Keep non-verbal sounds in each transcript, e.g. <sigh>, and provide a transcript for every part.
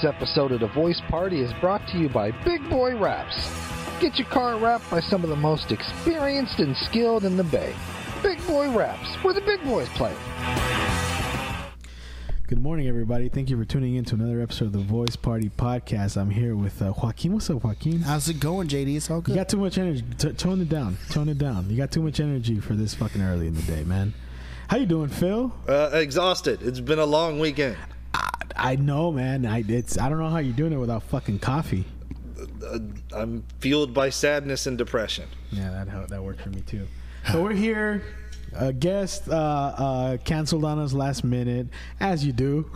This episode of The Voice Party is brought to you by Big Boy Wraps. Get your car wrapped by some of the most experienced and skilled in the Bay. Big Boy Wraps, where the big boys play. Good morning, everybody. Thank you for tuning in to another episode of the Voice Party Podcast. I'm here with uh, Joaquin. What's up, Joaquin? How's it going, JD? It's all good. You got too much energy. T- tone it down. Tone it down. You got too much energy for this fucking early in the day, man. How you doing, Phil? Uh, exhausted. It's been a long weekend. I, I know, man. I it's I don't know how you're doing it without fucking coffee. Uh, I'm fueled by sadness and depression. Yeah, that how, that worked for me too. So we're here. A guest uh, uh, canceled on us last minute, as you do.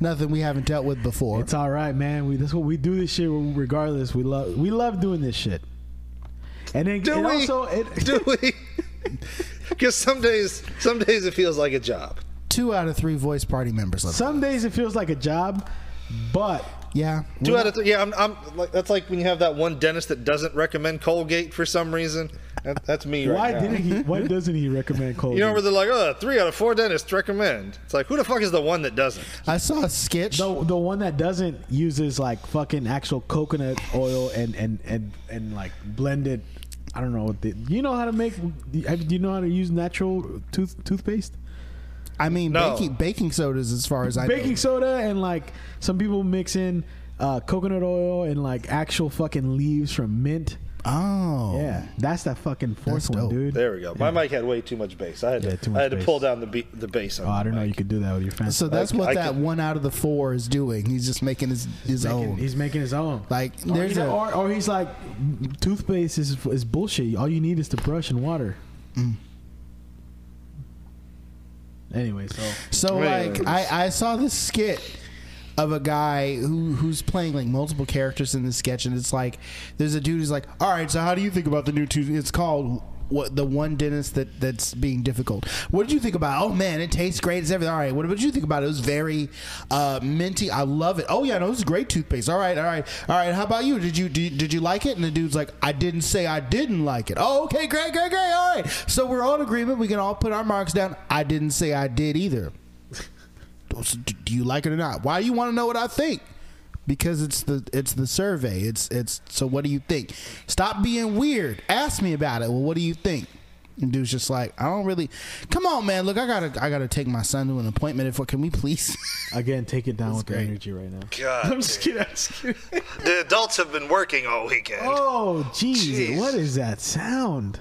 Nothing we haven't dealt with before. It's all right, man. We that's what we do. This shit regardless. We love we love doing this shit. And then Do and we? also it, Do we? <laughs> <laughs> Because some days, some days it feels like a job. Two out of three voice party members. Love some days it feels like a job, but yeah. Two out of three. Yeah, I'm. I'm like, that's like when you have that one dentist that doesn't recommend Colgate for some reason. That, that's me right why now. didn't he? Why doesn't he recommend Colgate? <laughs> You know where they're like, oh, three out of four dentists recommend. It's like, who the fuck is the one that doesn't? I saw a sketch. the the one that doesn't uses like fucking actual coconut oil and and and and like blended. I don't know. what the- You know how to make? have- Do you know how to use natural tooth toothpaste? I mean, No. baking baking sodas, as far as I baking know. soda and like some people mix in uh, coconut oil and like actual fucking leaves from mint. Oh, Yeah, that's that fucking fourth one, dude. There we go. My mic had way too much bass. I had to. Yeah, too much I had to pull down the be- the bass. On Oh, I don't know. mic. You could do that with your fans. So that's I- what I that can- one out of the four is doing. He's just making his his own. he's making his own. like Or, there's you know, a or, or he's like, toothpaste is is bullshit. All you need is to brush and water. Mm. Anyway, so So Anyways. like I, I saw this skit of a guy who who's playing like multiple characters in the sketch and it's like there's a dude who's like, All right, so how do you think about the new tooth it's called what the one dentist that that's being difficult. What did you think about? Oh man, it tastes great. It's everything. All right, what did you think about it? It was very uh, minty. I love it. Oh yeah, no, this is great toothpaste. All right, all right, all right. How about you? Did you did, did you like it? And the dude's like, I didn't say I didn't like it. Oh, okay, great, great, great. All right. So we're all in agreement. We can all put our marks down. I didn't say I did either. <laughs> Do you like it or not? Why do you want to know what I think? Because it's the it's the survey. It's it's so what do you think? Stop being weird. Ask me about it. Well, what do you think? And dude's just like, I don't really. Come on, man. Look, I gotta I gotta take my son to an appointment. If can we please? <laughs> again, take it down That's with the energy right now. God, <laughs> I'm just kidding. I'm just kidding. the adults have been working all weekend. Oh, jeez, Jeez. what is that sound?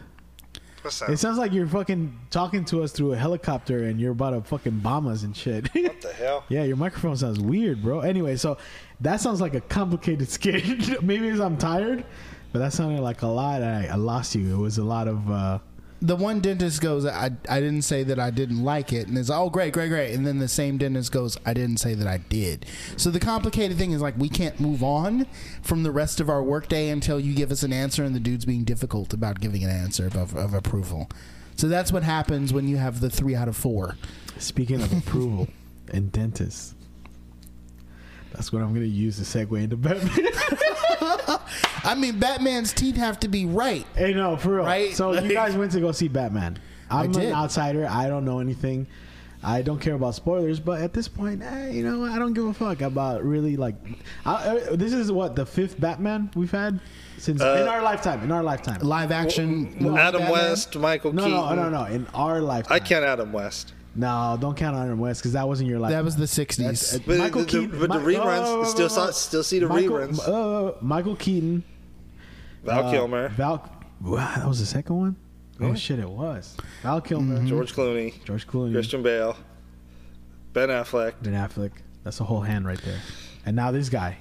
What's that? It sounds like you're fucking talking to us through a helicopter and you're about to fucking bomb us and shit. <laughs> what the hell? yeah, your microphone sounds weird, bro. Anyway, so that sounds like a complicated <laughs> skit. Maybe it's I'm tired, but that sounded like a lot. I, I lost you. It was a lot of. uh the one dentist goes, I I didn't say that I didn't like it, and it's oh great, great, great. And then the same dentist goes, I didn't say that I did. So the complicated thing is like we can't move on from the rest of our workday until you give us an answer, and the dude's being difficult about giving an answer of, of approval. So that's what happens when you have the three out of four. Speaking of approval <laughs> and dentists, that's what I'm going to use to segue into Batman. <laughs> I mean, Batman's teeth have to be right. hey, no, for real. Right? So you guys went to go see Batman. I'm I did. an outsider. I don't know anything. I don't care about spoilers, but at this point, eh, you know, I don't give a fuck about really like. I, uh, this is what the fifth Batman we've had since Uh, in our lifetime. In our lifetime. Live action. movie Adam Batman. West, Michael No, Keaton. no, no, no. In our lifetime. I can't Adam West. No, don't count on Adam West because that wasn't your lifetime. That was the '60s. That's- But Michael the- the- Keaton. but the Mi- reruns, still saw- still see the Michael, reruns. Uh, Michael Keaton. Val uh, Kilmer, Val. Wow, that was the second one. Oh shit, it was Val Kilmer, Mm-hmm. George Clooney, George Clooney, Christian Bale, Ben Affleck. Ben Affleck. That's a whole hand right there. And now this guy.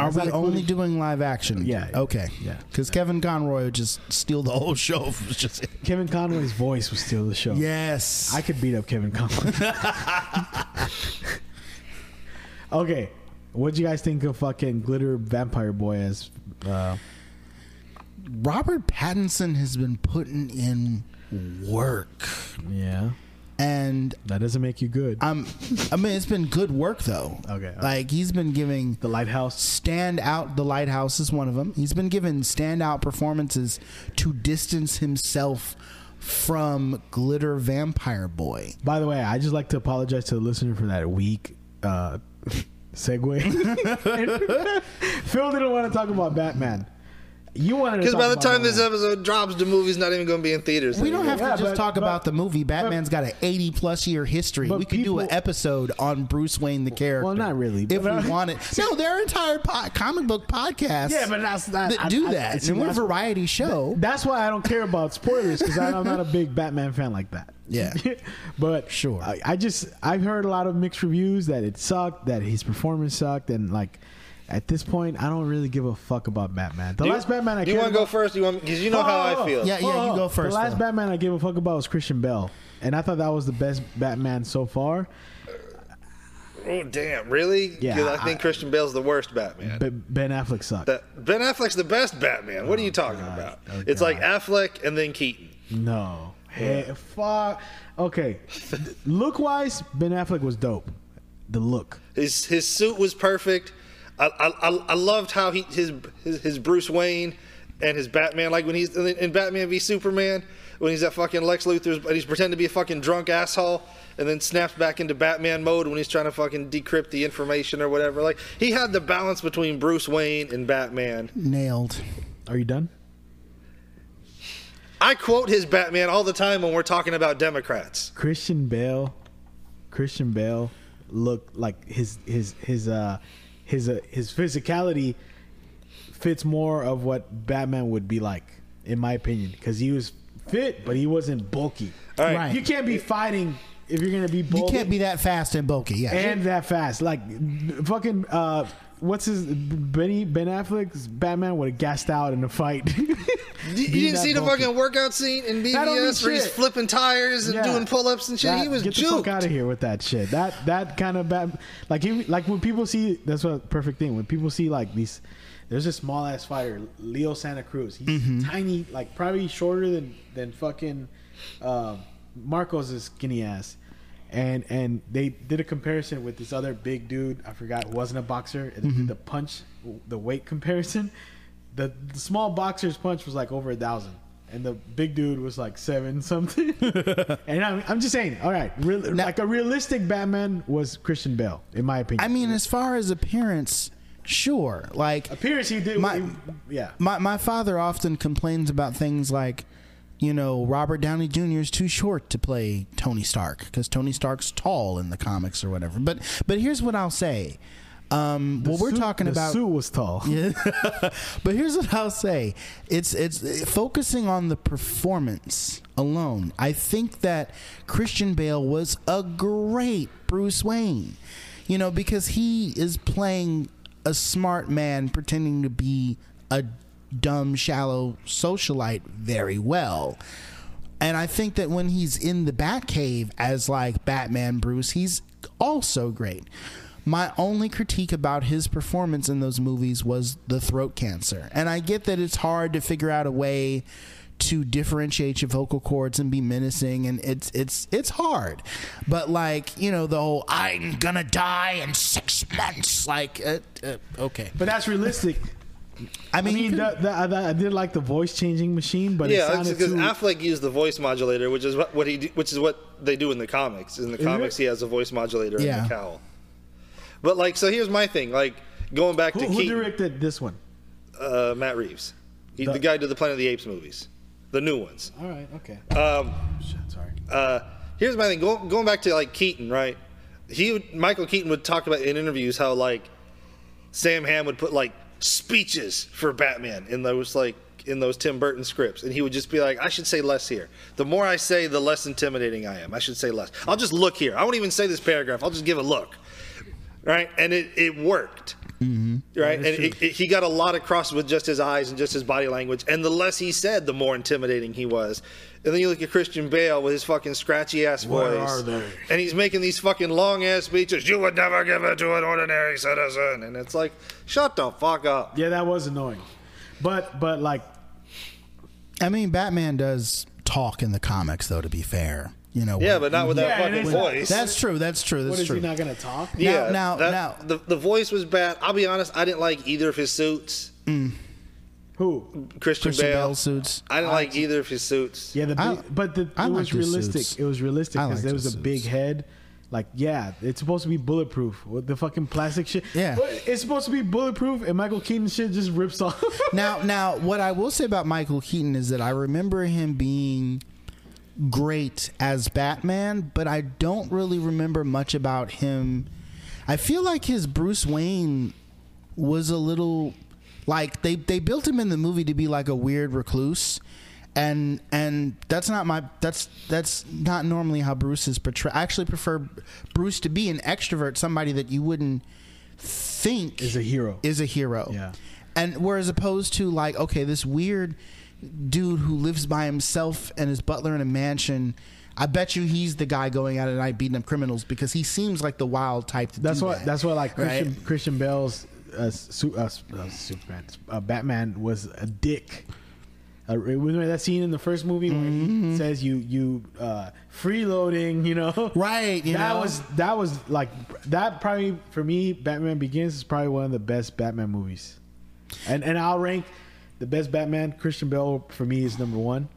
Are we only doing live action? Yeah. Okay. Yeah. Because Kevin Conroy would just steal the whole show. <laughs> Just <laughs> Kevin Conroy's voice would steal the show. yes. I could beat up Kevin Conroy. <laughs> okay, what'd you guys think of fucking Glitter Vampire Boy as? Uh, Robert Pattinson has been putting in work, yeah, and that doesn't make you good. I'm. I mean, it's been good work though. Okay, okay. Like he's been giving the Lighthouse. stand out. The Lighthouse is one of them. He's been given standout performances to distance himself from Glitter Vampire Boy. By the way, I just like to apologize to the listener for that weak uh, <laughs> segue. <laughs> <laughs> Phil didn't want to talk about Batman. You wanted to Because by the time this episode drops, the movie's not even going to be in theaters. We don't anymore. have to just but- talk but- about the movie. Batman's got an 80 plus year history. We could do an episode on Bruce Wayne the character. Well, not really, If but- we <laughs> wanted. No, there are entire po- comic book podcasts. Yeah, but that's not that I- do I- that. see, and we're a variety show. That's why I don't care about spoilers because I'm not a big Batman fan like that. Yeah. <laughs> but Sure. I, I just I've heard a lot of mixed reviews that it sucked, that his performance sucked, and like at this point, I don't really give a fuck about Batman. The Do you- last Batman I Do you want to go first? You want because you know how Oh, I feel. Yeah, yeah, you go first. The last though. Batman I gave a fuck about was Christian Bale, and I thought that was the best Batman so far. Oh damn, really? Yeah, 'Cause I think I- Christian Bale's the worst Batman. But Ben Affleck sucked. That Ben Affleck's the best Batman. What are you oh, talking God. about? Oh, it's like Affleck and then Keaton. No. Hey, fuck. Okay. <laughs> look wise, Ben Affleck was dope. The look. His his suit was perfect. I I, I, I loved how he his, his his Bruce Wayne and his Batman like when he's in in Batman v Superman when he's at fucking Lex Luthor's but he's pretending to be a fucking drunk asshole and then snaps back into Batman mode when he's trying to fucking decrypt the information or whatever. Like he had the balance between Bruce Wayne and Batman. Nailed. Are you done? I quote his Batman all the time when we're talking about Democrats. Christian Bale. Christian Bale looked like his his his uh his uh, his physicality fits more of what Batman would be like in my opinion because he was fit but he wasn't bulky. All right. Right. You can't be fighting if you're gonna be You can't be that fast and bulky. Yeah. and that fast. Like fucking uh what's his Benny Ben Affleck's Batman would have gassed out in a fight. <laughs> You, you didn't see the fucking workout scene in don't where he's flipping tires and Yeah. doing pull-ups and shit? That- he was get the fuck out of here with that shit. That that kind of bad. Like he, like when people see that's what perfect thing. When people see like these, there's a small ass fighter, Leo Santa Cruz. He's Mm-hmm. tiny, like probably shorter than than fucking um, Marcos' skinny ass. And and they did a comparison with this other big dude. I forgot wasn't a boxer. And they Mm-hmm. did the punch, the weight comparison. The, the small boxer's punch was like over a thousand, and the big dude was like seven something. <laughs> and I'm, I'm just saying, all right, real, like a realistic Batman was Christian Bale, in my opinion. I mean, as far as appearance, sure. Like appearance he did, My- he- yeah. my my father often complains about things like, you know, Robert Downey Jr. is too short to play Tony Stark because Tony Stark's tall in the comics or whatever. But but here's what I'll say. Um, what we're talking the about suit was tall. <laughs> Yeah. but here's what I'll say: it's it's focusing on the performance alone. I think that Christian Bale was a great Bruce Wayne, you know, because he is playing a smart man pretending to be a dumb, shallow socialite very well. And I think that when he's in the Batcave as like Batman Bruce, he's also great. My only critique about his performance in those movies was the throat cancer. And I get that it's hard to figure out a way to differentiate your vocal cords and be menacing and it's it's it's hard. But like, you know, the whole I'm going to die in 6 months like uh, uh, okay. But that's realistic. I I mean, mean, you the, the, I, I did like the voice changing machine, but Yeah, sounded because too. Affleck used the voice modulator, which is what, what he do, which is what they do in the comics. In the Is comics, it? he has a voice modulator Yeah. and a cowl. But like, so here's my thing. Like going back who, to who Keaton, directed this one? uh, Matt Reeves, he, the, The- guy who did the Planet of the Apes movies, the new ones. All right, okay. Um, Shit, sorry. uh, here's my thing. Go, going back to like Keaton, right? He would, Michael Keaton would talk about in interviews how like Sam Hamm would put like speeches for Batman in those like in those Tim Burton scripts, and he would just be like, "I should say less here. The more I say, the less intimidating I am. I should say less. I'll just look here. I won't even say this paragraph. I'll just give a look." Right, and it, it worked. Mm-hmm. Right, and it, it, he got a lot across with just his eyes and just his body language. And the less he said, the more intimidating he was. And then you look at Christian Bale with his fucking scratchy ass Where voice, are they? and he's making these fucking long ass speeches. You would never give it to an ordinary citizen, and it's like, shut the fuck up. Yeah, that was annoying. But but like I mean, Batman does talk in the comics though to be fair. You know. Yeah, but not with that Yeah, fucking voice. That's true. That's true. That's what is true. he not gonna talk? yeah, now- that- now- the the voice was bad. I'll be honest, I didn't like either of his suits. Mm. Who? Christian, Christian Bale. Bale suits. I didn't like either of his suits. Yeah, the big, I- but the, I it liked was his realistic. suits. It was realistic I because liked there was his a big suits. head, Like, yeah, it's supposed to be bulletproof. With the fucking plastic shit. Yeah. But it's supposed to be bulletproof, and Michael Keaton shit just rips off. <laughs> now, now, what I will say about Michael Keaton is that I remember him being great as Batman, but I don't really remember much about him. I feel like his Bruce Wayne was a little like they they built him in the movie to be like a weird recluse. And and that's not my that's that's not normally how Bruce is portrayed. I actually prefer Bruce to be an extrovert, somebody that you wouldn't think Is a hero. Is a hero. Yeah. And whereas opposed to like, okay, this weird dude who lives by himself and his butler in a mansion. I bet you he's the guy going out at night beating up criminals because he seems like the wild type. To That's do what. that, That's what. Like Christian right? Christian Bale's uh, su- uh, uh, Superman, uh, Batman was a dick. Uh, remember that scene in the first movie where Mm-hmm. he says you you uh, freeloading, you know? Right, you that know? was that was like that probably for me. Batman Begins is probably one of the best Batman movies, and and I'll rank the best Batman. Christian Bale for me is number one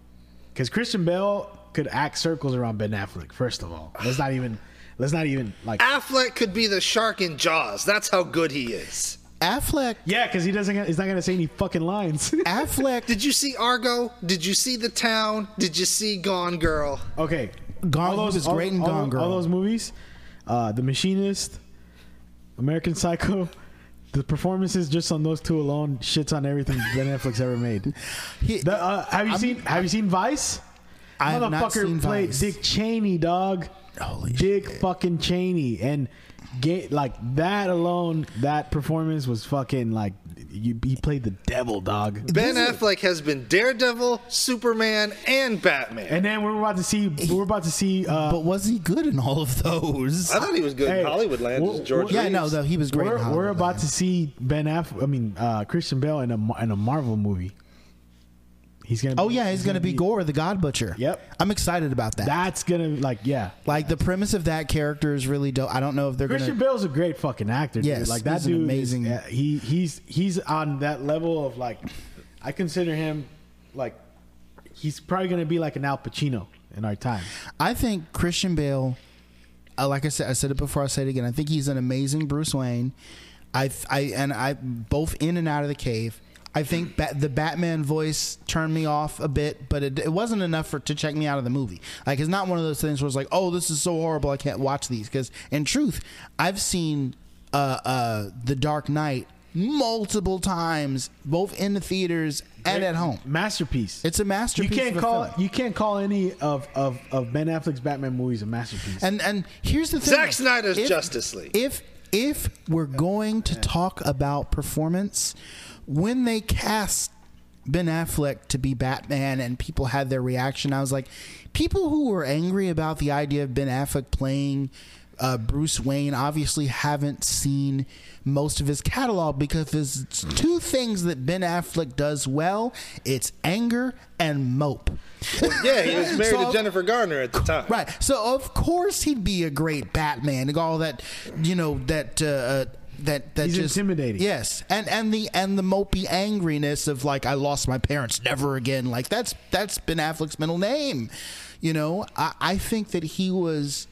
because Christian Bale could act circles around Ben Affleck. First of all, let's not even let's not even like Affleck could be the shark in Jaws. That's how good he is. Affleck. Yeah, because he doesn't. He's not gonna say any fucking lines. <laughs> Affleck. Did you see Argo? Did you see The Town? Did you see Gone Girl? okay, Gone- he was great in all, Gone Girl. All those movies, uh, The Machinist, American Psycho, the performances just on those two alone shits on everything Ben Netflix ever made. He- The, uh, have you I'm- seen Have you seen Vice? I have not Motherfucker seen played Vice. Dick Cheney, dog. Holy Dick shit. fucking Cheney, and ga- like that alone, that performance was fucking like you, he played the devil, dog. Ben Affleck has been Daredevil, Superman, and Batman. And then we're about to see. We're about to see. Uh, But was he good in all of those? I thought he was good Hey, in Hollywoodland we're- George. we're- yeah, no, though he was great. we're, we're about to see Ben Affleck. I mean, uh, Christian Bale in a in a Marvel movie. He's gonna. Be, Oh yeah, he's gonna be Gorr, the God Butcher. Yep. I'm excited about that. That's gonna like yeah. like the premise of that character is really dope. I don't know if they're Christian gonna. Bale's a great fucking actor. Dude. Yes, like that an dude. is- amazing- yeah, he he's he's on that level of like, I consider him like, he's probably gonna be like an Al Pacino in our time. I think Christian Bale. Uh, like I said, I said it before. I say it again. I think he's an amazing Bruce Wayne. I, I and I both in and out of the cave. I think ba- the Batman voice turned me off a bit, but it, it wasn't enough for to check me out of the movie. Like it's not one of those things where it's like, oh, this is so horrible, I can't watch these. Because in truth, I've seen uh, uh, the Dark Knight multiple times, both in the theaters and at home. Masterpiece. It's a masterpiece. you masterpiece. can't call film. you can't call any of, of, of Ben Affleck's Batman movies a masterpiece. And and here's the thing: Zack Snyder's If- Justice League. If if we're going to talk about performance, when they cast Ben Affleck to be Batman and people had their reaction, I was like, people who were angry about the idea of Ben Affleck playing uh, Bruce Wayne obviously haven't seen most of his catalog because there's two things that Ben Affleck does well: it's anger and mope. <laughs> yeah, he was married So- to Jennifer Garner at the time. Right. So of course he'd be a great Batman. All that, you know, that uh, uh, that that He's just intimidating. Yes, and and the and the mopey angriness of like I lost my parents, never again. Like that's that's Ben Affleck's middle name. You know, I, I think that he was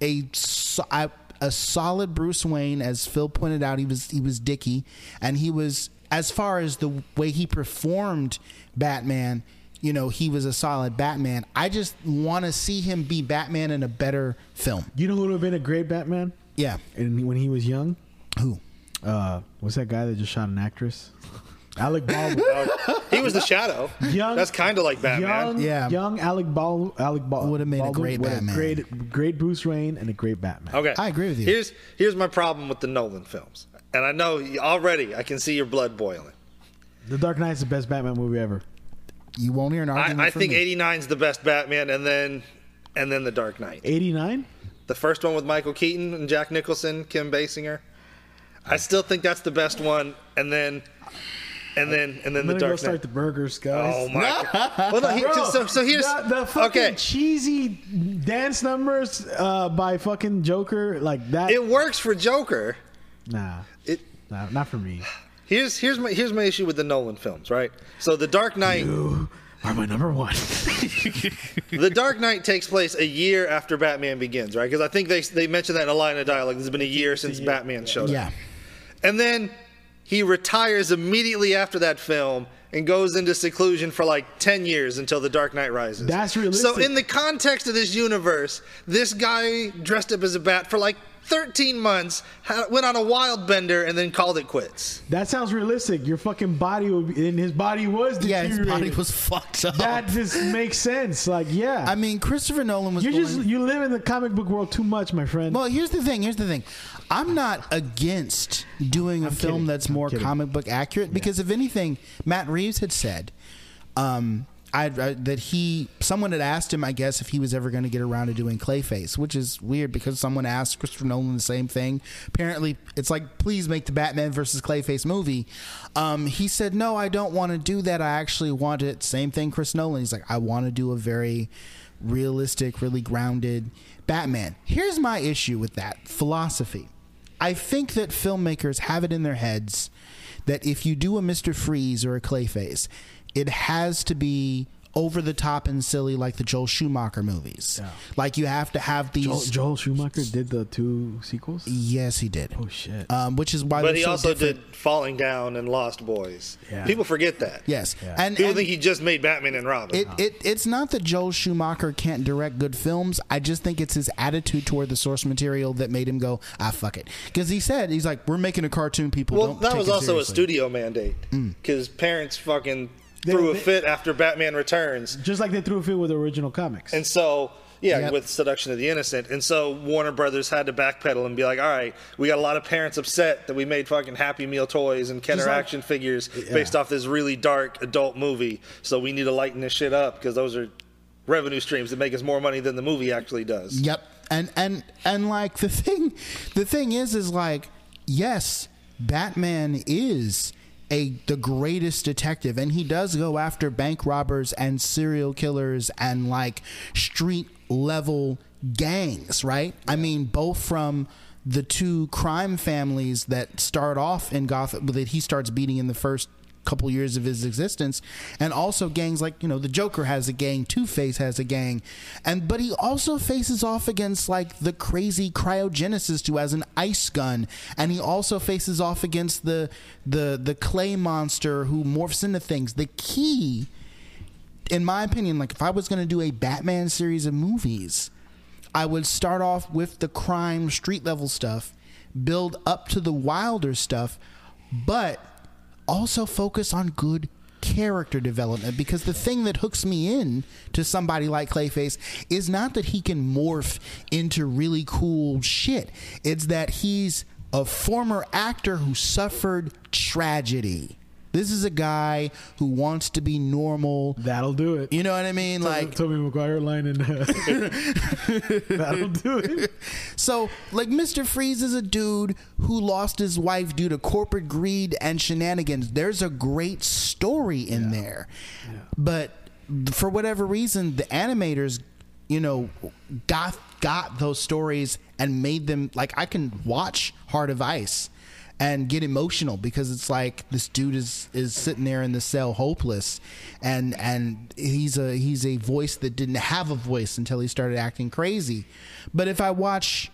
a so- I- a solid Bruce Wayne, as Phil pointed out. He was he was Dicky, and he was as far as the way he performed Batman. You know, he was a solid Batman. I just want to see him be Batman in a better film. you know who would have been a great Batman? Yeah. And when he was young, Who? uh, what's that guy that just shot an actress? <laughs> Alec Baldwin. He was the Shadow. Young- That's kind of like Batman. young, Yeah. young Alec Bal- Alec Bal- Would've made a Baldwin great would have Batman. Great, great Bruce Wayne and a great Batman. Okay, I agree with you. Here's here's my problem with the Nolan films, and I know already I can see your blood boiling. The Dark Knight is the best Batman movie ever. You won't hear an argument. I, I think '89 is the best Batman, and then and then the Dark Knight. Eighty nine. The first one with Michael Keaton and Jack Nicholson, Kim Basinger. I still think that's the best one, and then and then and then I'm the gonna go Dark start the burgers, guys. Oh my! <laughs> God. Well, no, he, Bro, so, so here's the, the fucking okay. cheesy dance numbers uh, by fucking Joker like that. It works for Joker. nah, It nah, not for me. here's here's my here's my issue with the Nolan films, right? So the Dark Knight. are my number one. <laughs> <laughs> the Dark Knight takes place a year after Batman Begins, right? Because I think they they mentioned that in a line of dialogue. It's been a year since Batman showed up. Yeah. And then he retires immediately after that film and goes into seclusion for like 10 years until The Dark Knight Rises. That's realistic. So, in the context of this universe, this guy dressed up as a bat for like 13 months, ha- went on a wild bender, and then called it quits. that sounds realistic. Your fucking body would be, and his body was Yeah, his body was fucked up. That just makes sense. Like, yeah. I mean, Christopher Nolan was. you just you live in the comic book world too much, my friend. Well, here's the thing. Here's the thing. I'm not against doing a film kidding. that's more comic book accurate because if anything, Matt Reeves had said um, I, I, that he someone had asked him, I guess, if he was ever going to get around to doing Clayface, which is weird because someone asked Christopher Nolan the same thing. Apparently, it's like, please make the Batman versus Clayface movie. Um, he said, no, I don't want to do that. I actually want it. Same thing, Chris Nolan. He's like, I want to do a very realistic, really grounded Batman. Here's my issue with that philosophy. I think that filmmakers have it in their heads that if you do a Mr. Freeze or a Clayface, it has to be over the top and silly like the Joel Schumacher movies. Yeah. Like you have to have these. Joel, Joel Schumacher did the two sequels. Yes, he did. Oh shit. Um, which is why. But they're he so also different. did Falling Down and Lost Boys. Yeah. People forget that. Yes, Yeah. and, People and think he just made Batman and Robin. it, it it's not that Joel Schumacher can't direct good films. I just think it's his attitude toward the source material that made him go, ah, fuck it. Because he said he's like, we're making a cartoon. People well, don't. that take was it also a studio mandate because parents fucking They- threw a they- fit after Batman Returns. Just like they threw a fit with the original comics. And so, yeah, Yep. with Seduction of the Innocent. And so Warner Brothers had to backpedal and be like, all right, we got a lot of parents upset that we made fucking Happy Meal toys and Kenner like- action figures based off this really dark adult movie. So we need to lighten this shit up because those are revenue streams that make us more money than the movie actually does. Yep. And and and like the thing the thing is is like yes, Batman is a the greatest detective and he does go after bank robbers and serial killers and like street level gangs, right? I mean both from the two crime families that start off in Gotham that he starts beating in the first couple years of his existence. And also gangs like you know the joker has a gang two-face has a gang. And but he also faces off against like the crazy cryogenesis who has an ice gun. And he also faces off against the the the clay monster who morphs into things. The key in my opinion like if i was going to do a batman series of movies I would start off with the crime street level stuff, build up to the wilder stuff, but also focus on good character development because the thing that hooks me in to somebody like Clayface is not that he can morph into really cool shit. It's that he's a former actor who suffered tragedy. This is a guy who wants to be normal. That'll do it. You know what I mean? Like Tobey Maguire line and <laughs> uh, that'll do it. <laughs> So, like, Mr. Freeze is a dude who lost his wife due to corporate greed and shenanigans. There's a great story in there. But for whatever reason, the animators, you know, got got those stories and made them like I can watch Heart of Ice and get emotional because it's like this dude is is sitting there in the cell hopeless and and he's a he's a voice that didn't have a voice until he started acting crazy but if i watch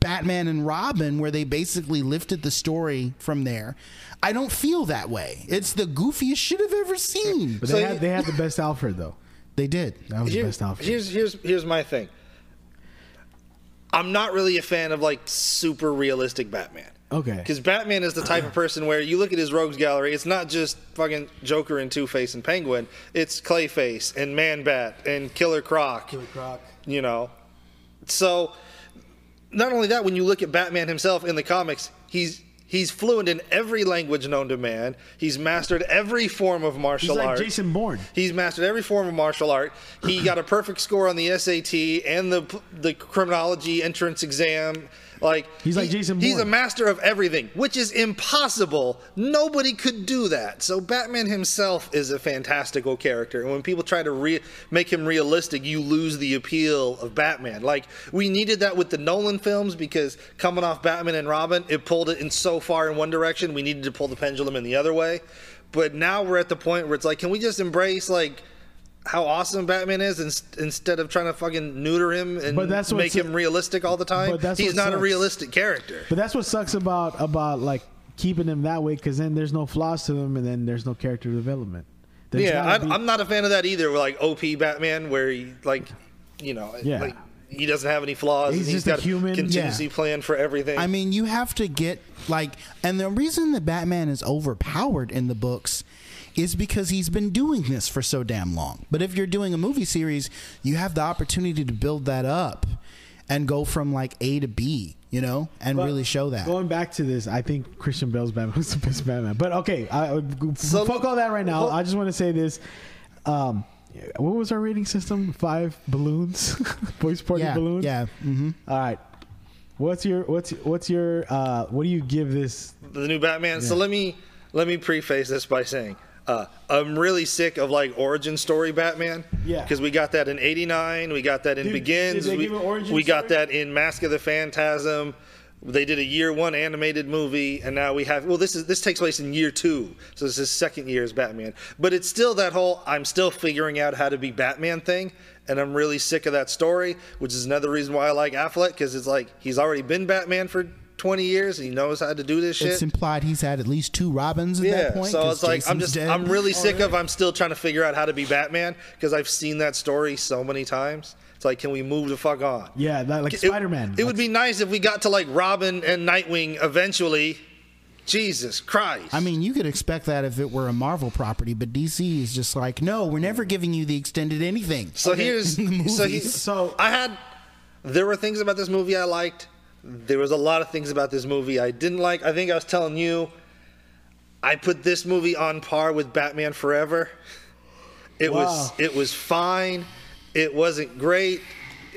batman and robin where they basically lifted the story from there i don't feel that way it's the goofiest shit i've ever seen But So they you- had they had <laughs> the best Alfred though. they did That was Here- the best Alfred. here's here's here's my thing. I'm not really a fan of like super realistic Batman. Okay. Because Batman is the type of person where you look at his rogues gallery, it's not just fucking Joker and Two Face and Penguin. It's Clayface and Man Bat and Killer Croc. Killer Croc. You know. So not only that, when you look at Batman himself in the comics, he's he's fluent in every language known to man. He's mastered every form of He's martial like art. Jason Bourne. He's mastered every form of martial art. He got a perfect score on the SAT and the the criminology entrance exam. Like He's like he- Jason He's a master of everything, which is impossible. Nobody could do that. So Batman himself is a fantastical character, and when people try to re- make him realistic, you lose the appeal of Batman. Like we needed that with the Nolan films because coming off Batman and Robin, it pulled it in so far in one direction. We needed to pull the pendulum in the other way. But now we're at the point where it's like, can we just embrace like how awesome Batman is, in, instead of trying to fucking neuter him and But that's make what's- him realistic all the time. But that's He's what not a realistic character. But that's what sucks about about like keeping him that way because then there's no flaws to him and then there's no character development. There's yeah, gotta I, be- I'm not a fan of that either. Like OP Batman, where he like, you know, Yeah. like he doesn't have any flaws. He's and just a got human- contingency Yeah. plan for everything. I mean, you have to get like, and the reason that Batman is overpowered in the books is because he's been doing this for so damn long. But if you're doing a movie series, you have the opportunity to build that up and go from like A to B, you know, and But really show that. Going back to this, I think Christian Bale's Batman was the best Batman. But okay, I, So- fuck all that right now. Well- I just want to say this. Um, what was our rating system? Five balloons, <laughs> boys party yeah, balloons. yeah. hmm All right. What's your what's what's your uh what do you give this? the new Batman. So let me let me preface this by saying uh, I'm really sick of like origin story Batman. Yeah. Because we got that in '89, we got that in Dude, Begins, we, give an origin we got that in Mask of the Phantasm. They did a year one animated movie, and now we have. Well, this is this takes place in year two, so this is second year as Batman. But it's still that whole I'm still figuring out how to be Batman thing, and I'm really sick of that story. Which is another reason why I like Affleck because it's like he's already been Batman for 20 years, and he knows how to do this shit. It's implied he's had at least two Robins at that point. So it's like I'm just dead. I'm really sick of I'm still trying to figure out how to be Batman because I've seen that story so many times. It's like can we move the fuck on? Yeah, like It- Spider Man. It, would be nice if we got to like Robin and Nightwing eventually. Jesus Christ. I mean, you could expect that if it were a Marvel property, but DC is just like, no, we're never giving you the extended anything. so here's <laughs> In the so he. So- I had there were things about this movie I liked. There was a lot of things about this movie I didn't like. I think I was telling you I put this movie on par with Batman Forever. It was it was fine. It wasn't great.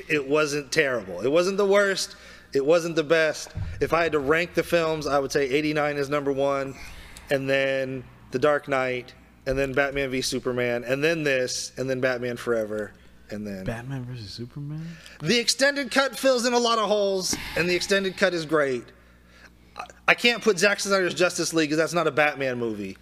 It wasn't terrible. It wasn't the worst. It wasn't the best. If I had to rank the films, I would say 89 is number 1 and then The Dark Knight and then Batman v Superman and then this and then Batman Forever and then Batman versus Superman. the extended cut fills in a lot of holes, and the extended cut is great. I- I can't put Zack Snyder's Justice League because that's not a Batman movie.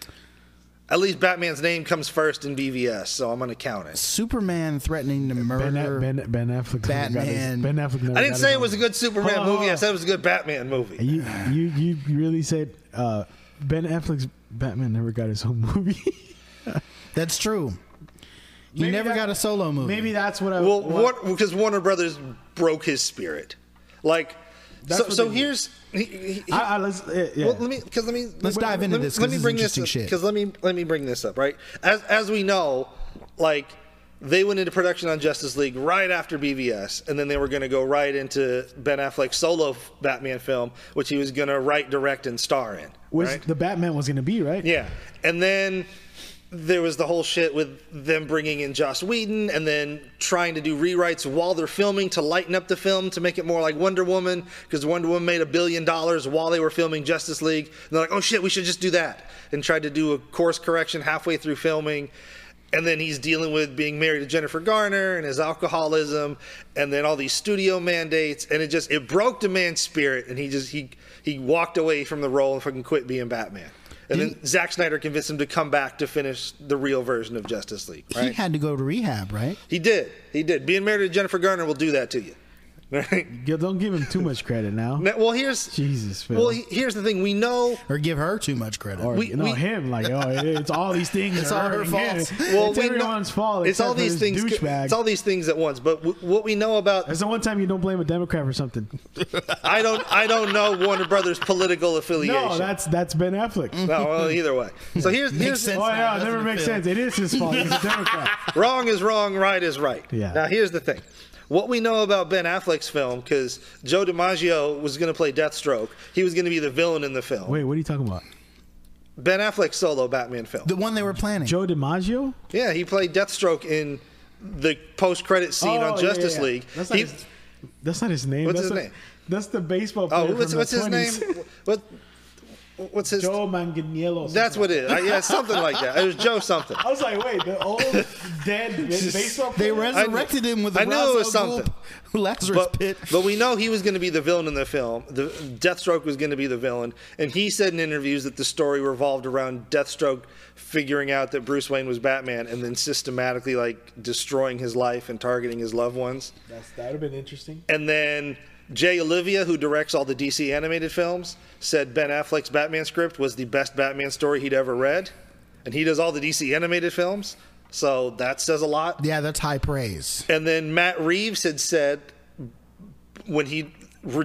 At least Batman's name comes first in BVS, so I'm going to count it. Superman threatening to murder. ben, ben Affleck. never got his- Batman. Ben Affleck. I didn't say it was a good Superman Hold on, movie. hold I said it was a good Batman movie. You you you really said uh, Ben Affleck's Batman never got his own movie. <laughs> That's true. He Maybe never that- got a solo movie. Maybe that's what I. Well, what, what? Because Warner Brothers broke his spirit. Like, That's so, so here's. He, he, he- I, I, let's, uh, yeah. Well, let me because let me Let's let- dive into let me- this, 'cause Let me bring this up because let me let me bring this up right as as we know, like they went into production on Justice League right after BVS, and then they were going to go right into Ben Affleck's solo Batman film, which he was going to write, direct, and star in. which right? the Batman was going to be, right? Yeah, and then there was the whole shit with them bringing in Joss Whedon and then trying to do rewrites while they're filming to lighten up the film to make it more like Wonder Woman because Wonder Woman made a billion dollars while they were filming Justice League. And they're like, oh shit, we should just do that, and tried to do a course correction halfway through filming. And then he's dealing with being married to Jennifer Garner and his alcoholism, and then all these studio mandates, and it just it broke the man's spirit, and he just he he walked away from the role and fucking quit being Batman. And then Zack Snyder convinced him to come back to finish the real version of Justice League. he had to go to rehab, right? He did. He did. Being married to Jennifer Garner will do that to you. Right? Don't give him too much credit now. Now, <laughs> well, here's Jesus, Phil. well, he- here's the thing. We know. Or give her too much credit. or we- no, we- him like oh, it's all these things. <laughs> It's all her fault. Well, it's we know- everyone's fault. It's all these things. Douchebag. It's all these things at once. But w- what we know about That's the one time you don't blame a Democrat for something. <laughs> I don't I don't know Warner Brothers political affiliation. No, that's that's Ben Affleck. no. Well, either way. So here's here's sense. Oh yeah, it never makes sense. It is his fault. He's a Democrat. wrong is wrong, right is right. Yeah. Now here's the thing. What we know about Ben Affleck's film, because Joe DiMaggio was going to play Deathstroke, he was going to be the villain in the film. Wait, what are you talking about? Ben Affleck's solo Batman film. The one they were planning. Joe DiMaggio? Yeah, he played Deathstroke in the post-credit scene Oh, on yeah, Justice yeah, yeah. League. That's not, He- his, that's not his name. What's that's his the, name? That's the baseball oh, player oh, what's, from what's the his 20s. name? What? What's his? Joe Manganiello. That's what it is. Uh, Yeah, something like that. It was Joe something. <laughs> I was like, wait, the old dead baseball They player? resurrected him with I knew it was Ra's al Ghul something. <laughs> Lazarus But, pit. but we know he was going to be the villain in the film. The Deathstroke was going to be the villain, and he said in interviews that the story revolved around Deathstroke figuring out that Bruce Wayne was Batman, and then systematically like destroying his life and targeting his loved ones. That's, that would have been interesting. And then Jay Oliva, who directs all the DC animated films, said Ben Affleck's Batman script was the best Batman story he'd ever read, and he does all the DC animated films. So that says a lot. Yeah, that's high praise. And then Matt Reeves had said when he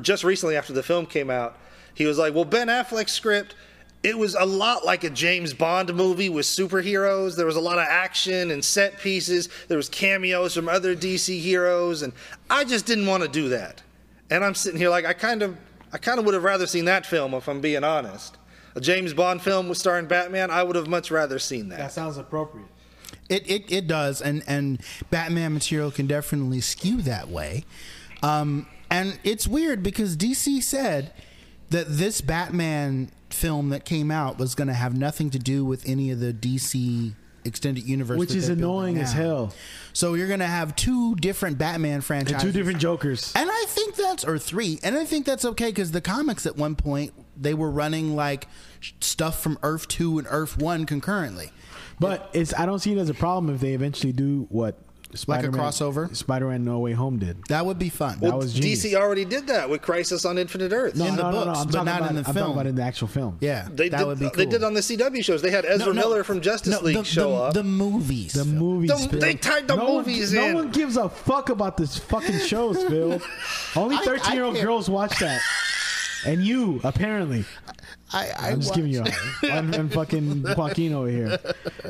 just recently after the film came out, he was like, "Well, Ben Affleck's script, it was a lot like a James Bond movie with superheroes. There was a lot of action and set pieces. There was cameos from other DC heroes, and I just didn't want to do that." And I'm sitting here like, I kind of, I kind of would have rather seen that film if I'm being honest. A James Bond film with starring Batman, I would have much rather seen that. That sounds appropriate. It, it it does, and and Batman material can definitely skew that way. Um, and it's weird because DC said that this Batman film that came out was going to have nothing to do with any of the DC extended universe, Which is annoying as hell. So you're going to have two different Batman And franchises, two different Jokers. and I think that's or three, and I think that's okay because the comics at one point they were running like stuff from Earth two and Earth one concurrently. But it's I don't see it as a problem if they eventually do what Spider-Man, crossover? Spider-Man No Way Home did. That would be fun. That was genius. DC already did that with Crisis on Infinite Earth. in the no, no, no, books, I'm but not about, in the I'm film. talking about in the actual film. yeah, They that did, would be cool. They did on the CW shows. They had Ezra No, no. Miller from Justice No, League the, show the, up. The movies. The movies. The- they tied the no movies one, in. No one gives a fuck about this fucking shows, Phil. <laughs> Only I- I 13 year old girls watch that. <laughs> And you, apparently. I, I I'm just giving you a hard. <laughs> I'm, I'm fucking Joaquin over here.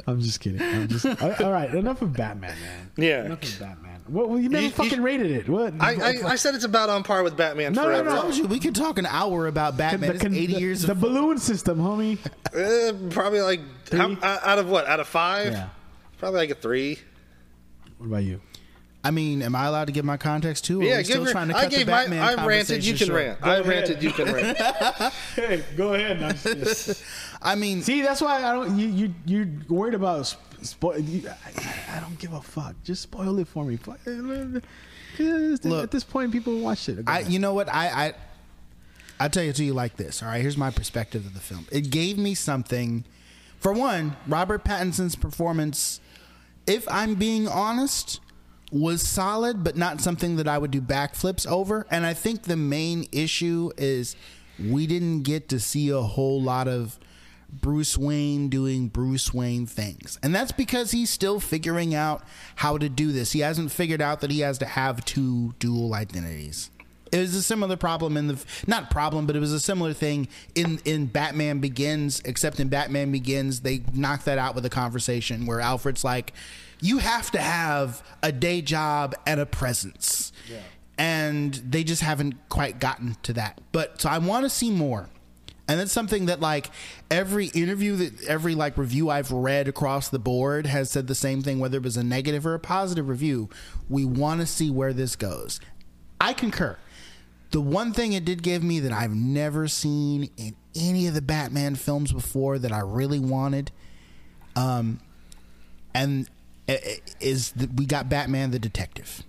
I'm just kidding. I'm just. all all right, enough of Batman, man. Yeah. Enough of Batman. What? Well, you never You- you fucking sh- rated it. What? I, I, I said it's about on par with Batman No, no, Forever. no. told you we could talk an hour about Batman. It's con- 80 the, years The of balloon system, homie. Uh, probably like how, Three? uh, out of what? Out of five? Yeah. Probably like a three. What about you? I mean, am I allowed to give my context too? Or are yeah, we still give your, trying to I cut gave the my. Batman I ranted. You can short? rant. I ahead. ranted. You can rant. <laughs> Hey, go ahead. I'm just- <laughs> I mean, See, that's why I don't. You you you're worried about sp- spoil. You, I, I don't give a fuck. Just spoil it for me. Fuck, uh, 'cause Look, at this point, people watch it. I you know what I I I tell you to you like this. All right, here's my perspective of the film. It gave me something. For one, Robert Pattinson's performance, if I'm being honest, was solid, but not something that I would do backflips over. And I think the main issue is we didn't get to see a whole lot of Bruce Wayne doing Bruce Wayne things. And that's because he's still figuring out how to do this. He hasn't figured out that he has to have two dual identities. It was a similar problem in the not problem, but it was a similar thing in in Batman Begins. Except in Batman Begins, they knocked that out with a conversation where Alfred's like, "You have to have a day job and a presence," and they just haven't quite gotten to that. But so I want to see more. And that's something that like every interview that every like review I've read across the board has said the same thing, whether it was a negative or a positive review. We want to see where this goes. I concur. The one thing it did give me that I've never seen in any of the Batman films before that I really wanted, um, and is that we got Batman the detective.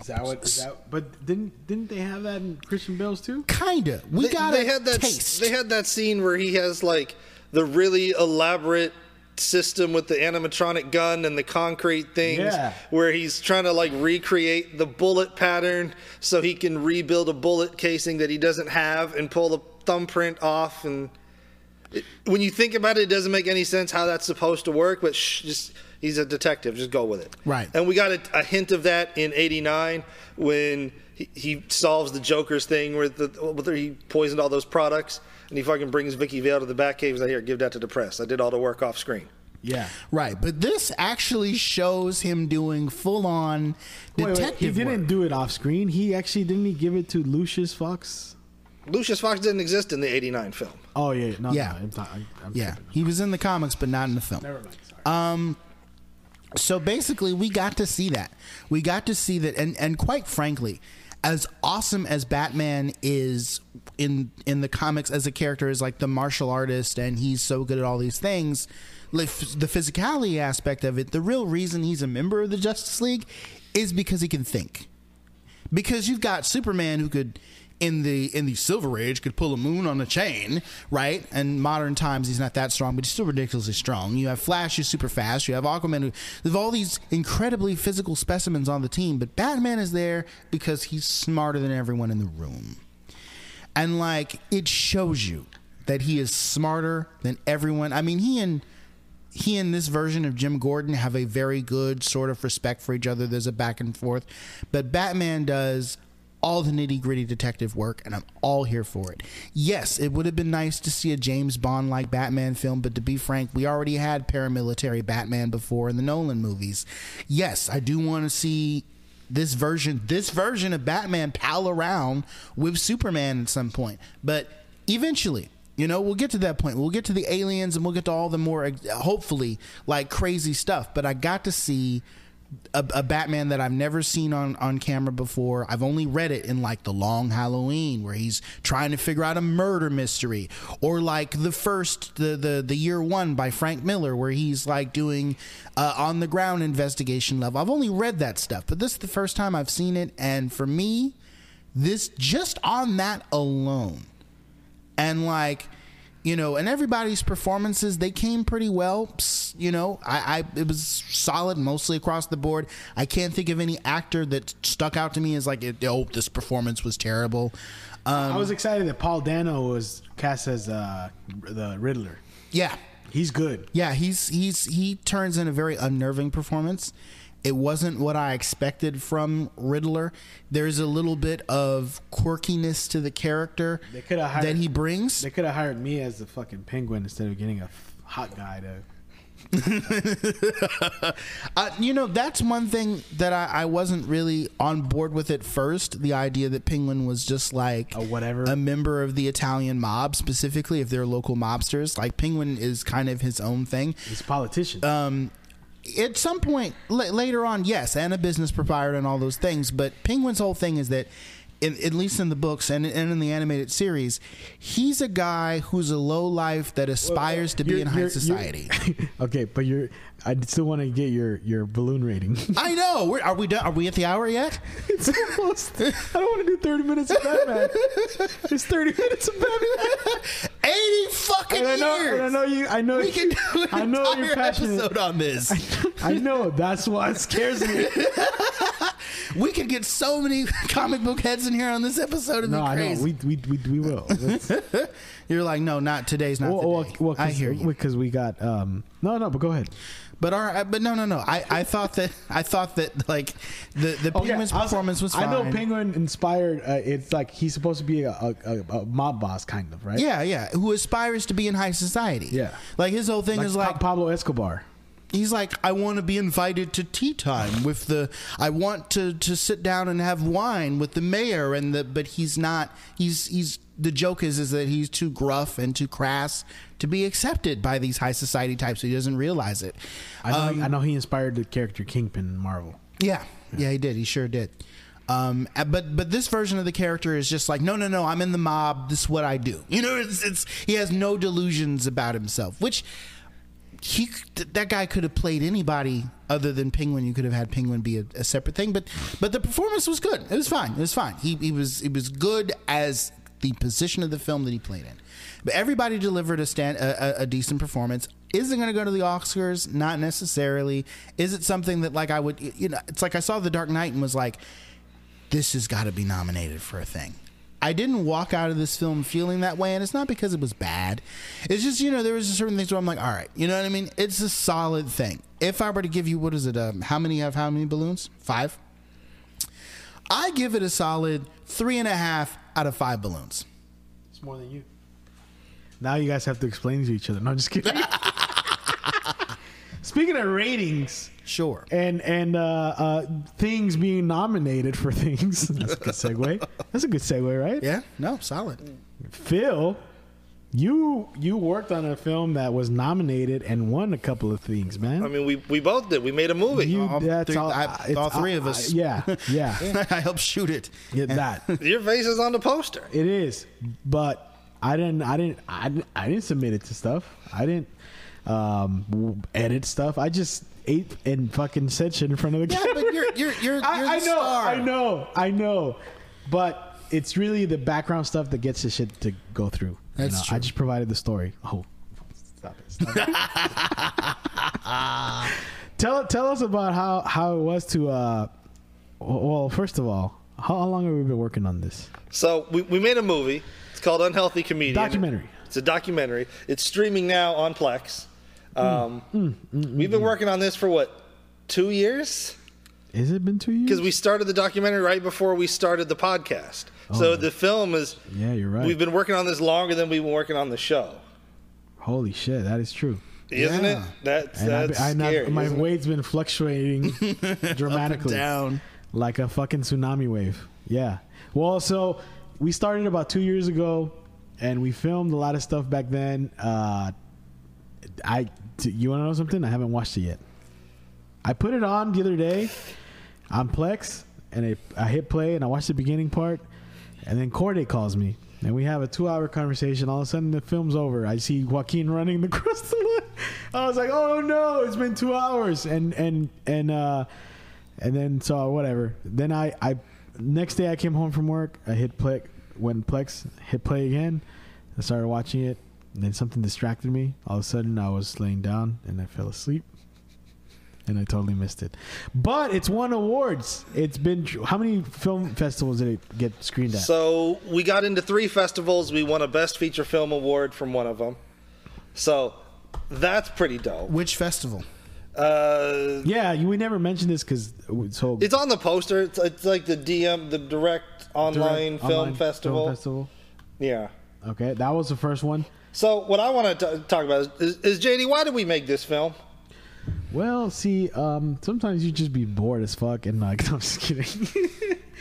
Is that what? Is that, but didn't didn't they have that in Christian Bale's too? Kinda. We they, got they a had that. taste. They had that scene where he has like the really elaborate system with the animatronic gun and the concrete things Yeah. where he's trying to like recreate the bullet pattern so he can rebuild a bullet casing that he doesn't have and pull the thumbprint off and it, when you think about it it doesn't make any sense how that's supposed to work but shh, just he's a detective just go with it Right. and we got a, a hint of that in 89 when he, he solves the Joker's thing where, the, where he poisoned all those products and he fucking brings Vicky Vale to the Batcave. He's like, here, give that to the press. I did all the work off screen. Yeah. Right, but this actually shows him doing full on Wait, wait, detective he didn't work. do it off screen. He actually didn't he give it to Lucius Fox? Lucius Fox didn't exist in the 89 film. Oh yeah, no, Yeah. no, I'm, not- I'm, I'm yeah, tripping. he was in the comics, but not in the film. Never mind. Sorry. Um, So basically, we got to see that. We got to see that, and and quite frankly, as awesome as Batman is in in the comics as a character is like the martial artist and he's so good at all these things like the physicality aspect of it the real reason he's a member of the Justice League is because he can think because you've got Superman who could in the in the Silver Age could pull a moon on a chain, right? And modern times he's not that strong, but he's still ridiculously strong. You have Flash who's super fast. You have Aquaman who there's all these incredibly physical specimens on the team, but Batman is there because he's smarter than everyone in the room. And like it shows you that he is smarter than everyone. I mean, he and he and this version of Jim Gordon have a very good sort of respect for each other. There's a back and forth, but Batman does all the nitty gritty detective work, and I'm all here for it. Yes, it would have been nice to see a James Bond like Batman film, but to be frank, we already had paramilitary Batman before in the Nolan movies. Yes, I do want to see this version this version of Batman pal around with Superman at some point. But eventually, you know, we'll get to that point. We'll get to the aliens and we'll get to all the more hopefully like crazy stuff. But I got to see a, a, Batman that I've never seen on, on camera before. I've only read it in like The Long Halloween, where he's trying to figure out a murder mystery, or like the first, the the, the year one by Frank Miller, where he's like doing uh, on the ground investigation level. I've only read that stuff, but this is the first time I've seen it, and for me, this just on that alone, and like you know, and everybody's performances they came pretty well. You know, I, I it was solid mostly across the board. I can't think of any actor that stuck out to me as like, oh, this performance was terrible. Um, I was excited that Paul Dano was cast as uh, the Riddler. Yeah, he's good. Yeah, he's he's he turns in a very unnerving performance. It wasn't what I expected from Riddler. There's a little bit of quirkiness to the character hired, that he brings. They could have hired me as the fucking penguin instead of getting a hot guy to. <laughs> uh, you know, that's one thing that I, I, wasn't really on board with at first. The idea that Penguin was just like a whatever, a member of the Italian mob, specifically if they're local mobsters. Like Penguin is kind of his own thing. He's a politician. Um, at some point l- later on, yes, and a business proprietor and all those things. But Penguin's whole thing is that, in, at least in the books and, and, in the animated series, he's a guy who's a low life that aspires well, to be in high society. <laughs> okay, but you're I still want to get your your balloon rating. <laughs> I know. We're, are we done? Are we at the hour yet? <laughs> it's almost. I don't want to do thirty minutes of Batman. <laughs> it's thirty minutes of Batman. Eighty fucking and I know, years. And I know you. I know. We can do an I know entire episode on this. I, I know. That's why it scares me. we could get so many comic book heads in here on this episode. It'd no, be crazy. I know. We we we, we will. You're like, no, not today's not well, today. Well, I hear you because we got. um No, no, but go ahead. But our, but no, no, no. I, I thought that I thought that like the the Penguin's okay, performance was. Fine. I know Penguin inspired. Uh, it's like he's supposed to be a, a, a, mob boss, kind of, right? Yeah, yeah. Who aspires to be in high society? Yeah. Like his whole thing like is like Pablo Escobar. He's like, I want to be invited to tea time with the. I want to to sit down and have wine with the mayor and the. But he's not. He's he's the joke is is that he's too gruff and too crass to be accepted by these high society types. So he doesn't realize it. I know, um, I know he inspired the character Kingpin in Marvel. Yeah, yeah, yeah he did. He sure did. Um, uh, but but this version of the character is just like no no no I'm in the mob. This is what I do. You know, it's, it's he has no delusions about himself, which he that guy could have played anybody other than Penguin. You could have had Penguin be a, a, separate thing, but but the performance was good. It was fine. It was fine. He he was it was good as the position of the film that he played in. But everybody delivered a stand a, a decent performance. Is it going to go to the Oscars? Not necessarily. Is it something that like I would you know? It's like I saw The Dark Knight and was like, this has got to be nominated for a thing. I didn't walk out of this film feeling that way, and it's not because it was bad. It's just you know there was certain things where I'm like, all right, you know what I mean. It's a solid thing. If I were to give you what is it? Um, how many have how many balloons? Five. I give it a solid three and a half out of five balloons. It's more than you. Now you guys have to explain to each other. No, I'm just kidding. <laughs> Speaking of ratings, sure, and and uh, uh, things being nominated for things. <laughs> That's a good segue. That's a good segue, right? Yeah. No, solid. Phil, You you worked on a film that was nominated and won a couple of things, man. I mean, we we both did. We made a movie. you, all that's three- all, I- it's all three of us. yeah, yeah, <laughs> I helped shoot it. yeah, that <laughs> Your face is on the poster. it is. But I didn't, I didn't, I didn't, I didn't submit it to stuff. I didn't um, edit stuff. I just ate and fucking said shit in front of the Yeah, camera. but you're you're you're, <laughs> I, you're I the know, star. I know, I know, but it's really the background stuff that gets the shit to go through. you That's know? true. I just provided the story. Oh, stop it! Stop it. <laughs> tell tell us about how how it was to. uh Well, first of all, how long have we been working on this So we, we made a movie. It's called Unhealthy Comedian. documentary? It's a documentary. It's streaming now on Plex. Um, Mm, we've been working on this for what, two years? Has it been two years? Because we started the documentary right before we started the podcast. So Oh. the film is. Yeah, you're right. We've been working on this longer than we've been working on the show, Holy shit, that is true. isn't Yeah. it? That's And that's I, I, scary. my isn't it? weight's been fluctuating <laughs> dramatically. down. like a fucking tsunami wave. Yeah. Well, so we started about two years ago, and we filmed a lot of stuff back then. Uh, I, t- you want to know something? I haven't watched it yet. I put it on the other day on Plex, and I hit play, and I watched the beginning part, and then Corday calls me, and we have a two-hour conversation. All of a sudden, the film's over. I see Joaquin running <laughs> the crystal. I was like, "Oh no, it's been two hours!" And and and uh, and then so whatever. Then I I next day I came home from work. I hit play when Plex hit play again. I started watching it. And then something distracted me. All of a sudden, I was laying down and I fell asleep, and I totally missed it. But it's won awards. It's been how many film festivals did it get screened at? So we got into three festivals. We won a Best Feature Film award from one of them. So that's pretty dope. Which festival? Uh, yeah, you, we never mentioned this because so it's on the poster. It's, it's like the DM, the Direct Online Direct Film Online Festival. Film Festival. Yeah. Okay, that was the first one. So what I want to talk about is, is, is JD. Why did we make this film? Well, see, um, sometimes you just be bored as fuck and like, <laughs> no, I'm just kidding.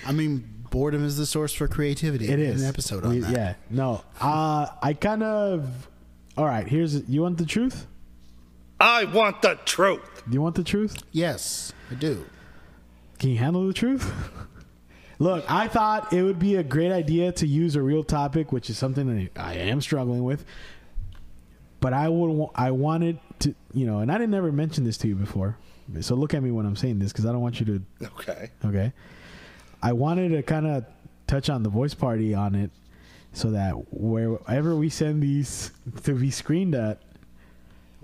I mean, boredom is the source for creativity. It is an episode on We- that. Yeah, no. Uh, I kind of. All right, here's. You want the truth? I want the truth. Do you want the truth? Yes, I do. Can you handle the truth? <laughs> Look, I thought it would be a great idea to use a real topic, which is something that I am struggling with. But I would, I wanted to, you know, and I didn't ever mention this to you before. So look at me when I'm saying this because I don't want you to Okay. Okay. I wanted to kind of touch on the voice party on it so that wherever we send these <laughs> to be screened at,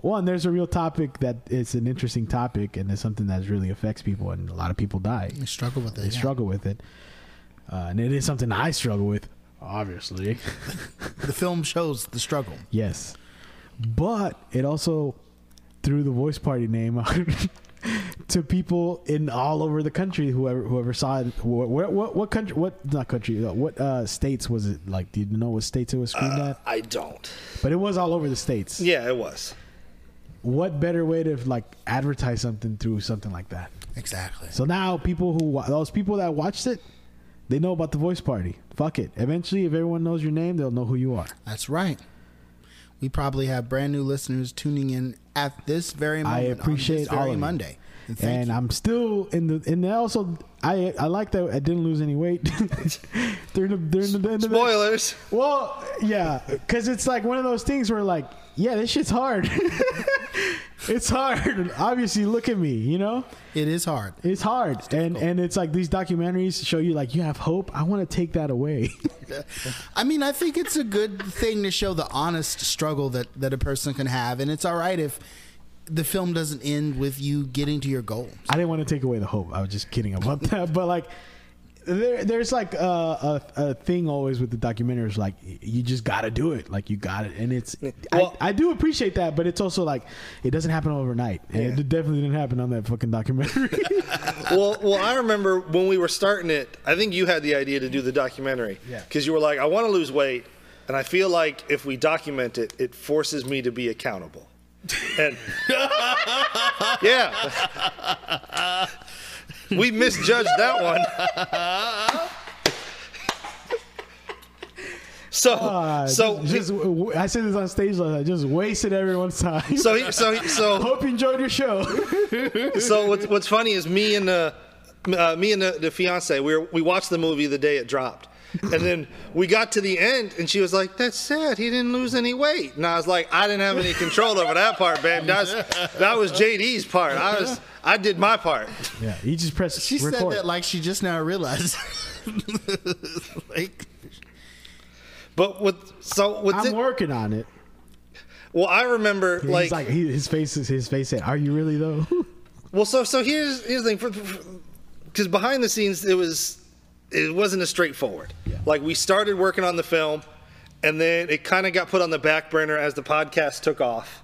one, there's a real topic that is an interesting topic and it's something that really affects people and a lot of people die. I struggle with it. They yeah. struggle with it. Uh, and it is something I struggle with, obviously. <laughs> The film shows the struggle. yes. But it also threw the voice party name out <laughs> to people in all over the country. Whoever whoever saw it, what what, what, what country? What not country? uh, What uh, states was it? Like, do you know what states it was screened Uh, at? I don't. But it was all over the states. Yeah, it was. What better way to like advertise something through something like that? Exactly. So now people who wa- those people that watched it, they know about the voice party. Fuck it. Eventually, if everyone knows your name, they'll know who you are. That's right. We probably have brand new listeners tuning in at this very I moment. on appreciate this all of you. Monday. And and. I'm still in the and also I I like that I didn't lose any weight <laughs> during the during the the Spoilers. Well, yeah, because it's like one of those things where like, yeah, this shit's hard. <laughs> <laughs> it's hard. Obviously, look at me, you know, it is hard. it's hard, and and it's like these documentaries show you like you have hope. I want to take that away. <laughs> I mean, I think it's a good thing to show the honest struggle that, that a person can have. And it's all right if the film doesn't end with you getting to your goals. I didn't want to take away the hope. I was just kidding about <laughs> that, but like. There, there's like a, a, a thing always with the documentaries, like you just got to do it, like you got it, and it's. Well- I, I do appreciate that, but it's also like it doesn't happen overnight, and it definitely didn't happen on that fucking documentary. <laughs> well, well, I remember when we were starting it. I think you had the idea to do the documentary. Yeah. Because you were like, I want to lose weight, and I feel like if we document it, it forces me to be accountable. And <laughs> yeah, we misjudged that one. So Uh, so just, just I said this on stage. Like, I just wasted everyone's time. so he- so he- so <laughs> hope you enjoyed your show. <laughs> so what's what's funny is me and the uh, me and the, the fiance we were, we watched the movie the day it dropped. And then we got to the end, and she was like, "That's sad. He didn't lose any weight." And I was like, "I didn't have any control over that part, babe. That was, that was JD's part. I was, I did my part." yeah, you just press. She record. said that like she just now realized. <laughs> like, But with so with I'm it, working on it. well, I remember He's like, like, he, his face is his face said, "Are you really though?" <laughs> well, so so here's here's the thing, because behind the scenes it was it wasn't as straightforward. Like we started working on the film, and then it kind of got put on the back burner as the podcast took off.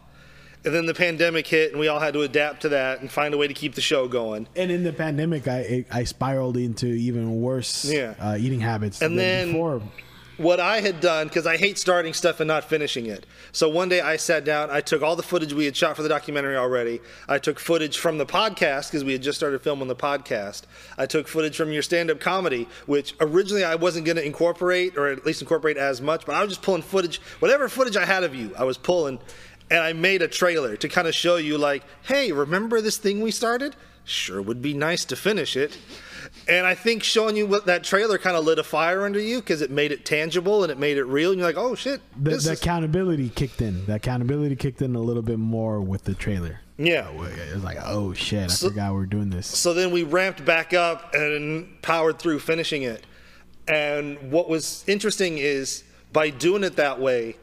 And then the pandemic hit, and we all had to adapt to that and find a way to keep the show going. and in the pandemic, I I spiraled into even worse Yeah. uh, eating habits And than then- before. What I had done, because I hate starting stuff and not finishing it. So one day I sat down, I took all the footage we had shot for the documentary already. I took footage from the podcast, because we had just started filming the podcast. I took footage from your stand up comedy, which originally I wasn't going to incorporate, or at least incorporate as much, but I was just pulling footage, whatever footage I had of you, I was pulling. And I made a trailer to kind of show you, like, hey, remember this thing we started? Sure would be nice to finish it. And I think showing you what that trailer kind of lit a fire under you because it made it tangible and it made it real. And you're like, oh shit, The, the is accountability kicked in. The accountability kicked in a little bit more with the trailer. yeah. It was like, oh shit, I So- forgot we're doing this. So then we ramped back up and powered through finishing it. And what was interesting is by doing it that way,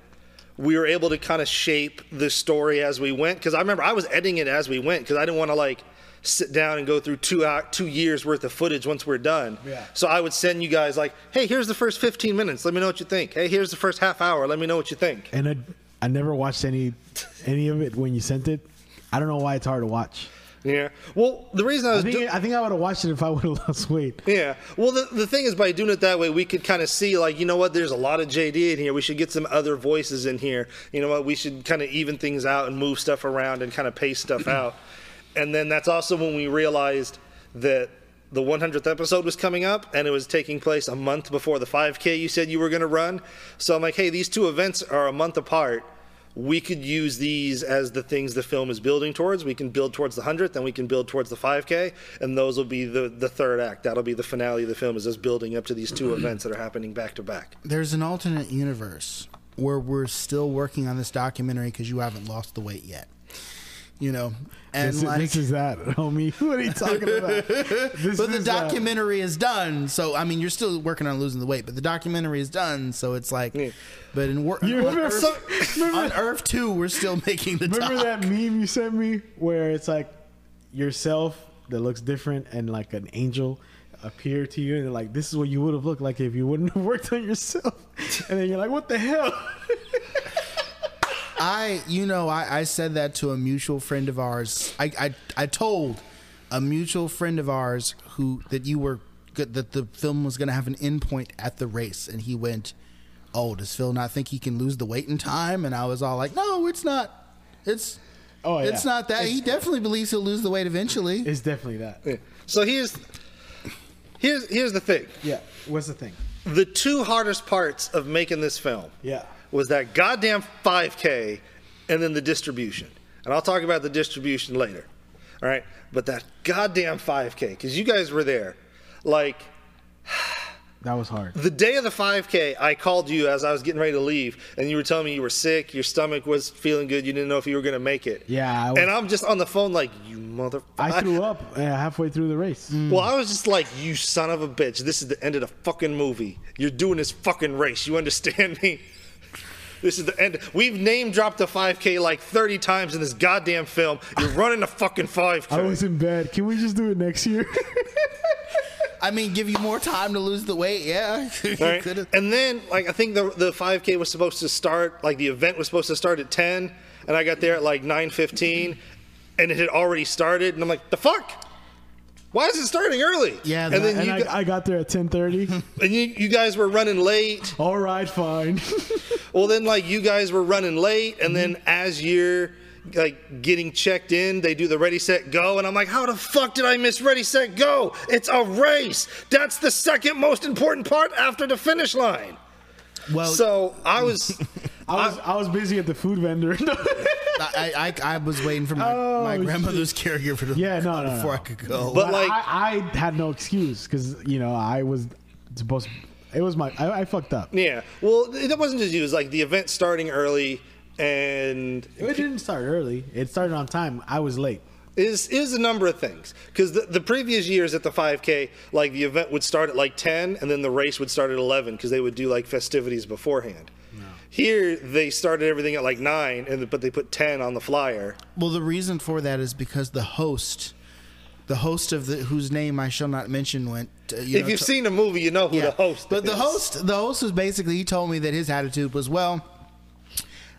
we were able to kind of shape the story as we went. Because I remember I was editing it as we went because I didn't want to like sit down and go through two out two years worth of footage once we're done. Yeah. So I would send you guys like, hey, here's the first 15 minutes. Let me know what you think. Hey, here's the first half hour. Let me know what you think. And I, I never watched any any of it when you sent it. I don't know why it's hard to watch. Yeah. Well, the reason I I was think do- I think I would have watched it if I would have <laughs> lost weight. Yeah. Well, the, the thing is, by doing it that way, we could kind of see, like, you know what, there's a lot of JD in here. We should get some other voices in here. You know what, we should kind of even things out and move stuff around and kind of pace stuff out. <clears throat> And then that's also when we realized that the 100th episode was coming up and it was taking place a month before the 5K you said you were going to run. So I'm like, hey, these two events are a month apart. We could use these as the things the film is building towards. We can build towards the 100th, then we can build towards the 5K, and those will be the, the third act. That'll be the finale of the film, is us building up to these two mm-hmm. events that are happening back to back. there's an alternate universe where we're still working on this documentary because you haven't lost the weight yet. You know, and This, is- like, this is that, <laughs> homie. <laughs> What are you talking about? <laughs> This but the is that. documentary is done. So I mean, you're still working on losing the weight, but the documentary is done. So it's like, Yeah. but in work on, remember- Earth, on Earth two, we're still making the. Remember doc. that meme you sent me where it's like yourself that looks different and like an angel appear to you and they're like this is what you would have looked like if you wouldn't have worked on yourself and then you're like what the hell I, you know, I, I said that to a mutual friend of ours. I, I, I told a mutual friend of ours who that you were good, that the film was going to have an endpoint at the race, and he went, "Oh, does Phil not think he can lose the weight in time?" And I was all like, "No, it's not. It's, Oh, yeah. it's not that. he definitely believes he'll lose the weight eventually." it's definitely that Yeah. So here's here's here's the thing. yeah what's the thing The two hardest parts of making this film yeah was that goddamn 5K and then the distribution. And I'll talk about the distribution later. All right? But that goddamn 5K, because you guys were there. Like, <sighs> that was hard the day of the 5K, I called you as I was getting ready to leave, and you were telling me you were sick, your stomach was feeling good, you didn't know if you were going to make it. Yeah, I was- and I'm just on the phone like, you mother. I <laughs> threw up uh, halfway through the race Well, I was just like, you son of a bitch. This is the end of the fucking movie. You're doing this fucking race. You understand <laughs> me? This is the end. We've name dropped the 5K like 30 times in this goddamn film. You're running a fucking 5K. I was in bed can we just do it next year I mean, give you more time to lose the weight. Yeah, <laughs> You Right? could've- And then, like, I think the the 5K was supposed to start, like, the event was supposed to start at 10, and I got there at like 9:15, and it had already started, and I'm like, the fuck? Why is it starting early? Yeah, and that- then and I, gu- I got there at 10:30 <laughs> and you, you guys were running late. all right fine <laughs> Well, then, like, you guys were running late, and then mm-hmm. as you're like getting checked in, they do the ready, set, go, and I'm like, how the fuck did I miss ready, set, go? It's a race. That's the second most important part after the finish line. Well- so I was. <laughs> I was I was busy at the food vendor. <laughs> I, I I was waiting for my, Oh, my shit. grandmother's careger to, Yeah, no, no, <laughs> no. before I could go. But but like- I, I had no excuse because you know I was supposed. it was my I, I fucked up. Yeah. Well, it wasn't just you. It was like the event starting early, and It didn't start early. It started on time. I was late. is is a number of things because the, the previous years at the 5k like the event would start at like 10 and then the race would start at 11 because they would do like festivities beforehand here they started everything at like 9 and but they put 10 on the flyer Well, the reason for that is because the host, the host of the whose name I shall not mention, went. To, you if know, you've to- seen the movie you know who the host But the host, the host was basically he told me that his attitude was well.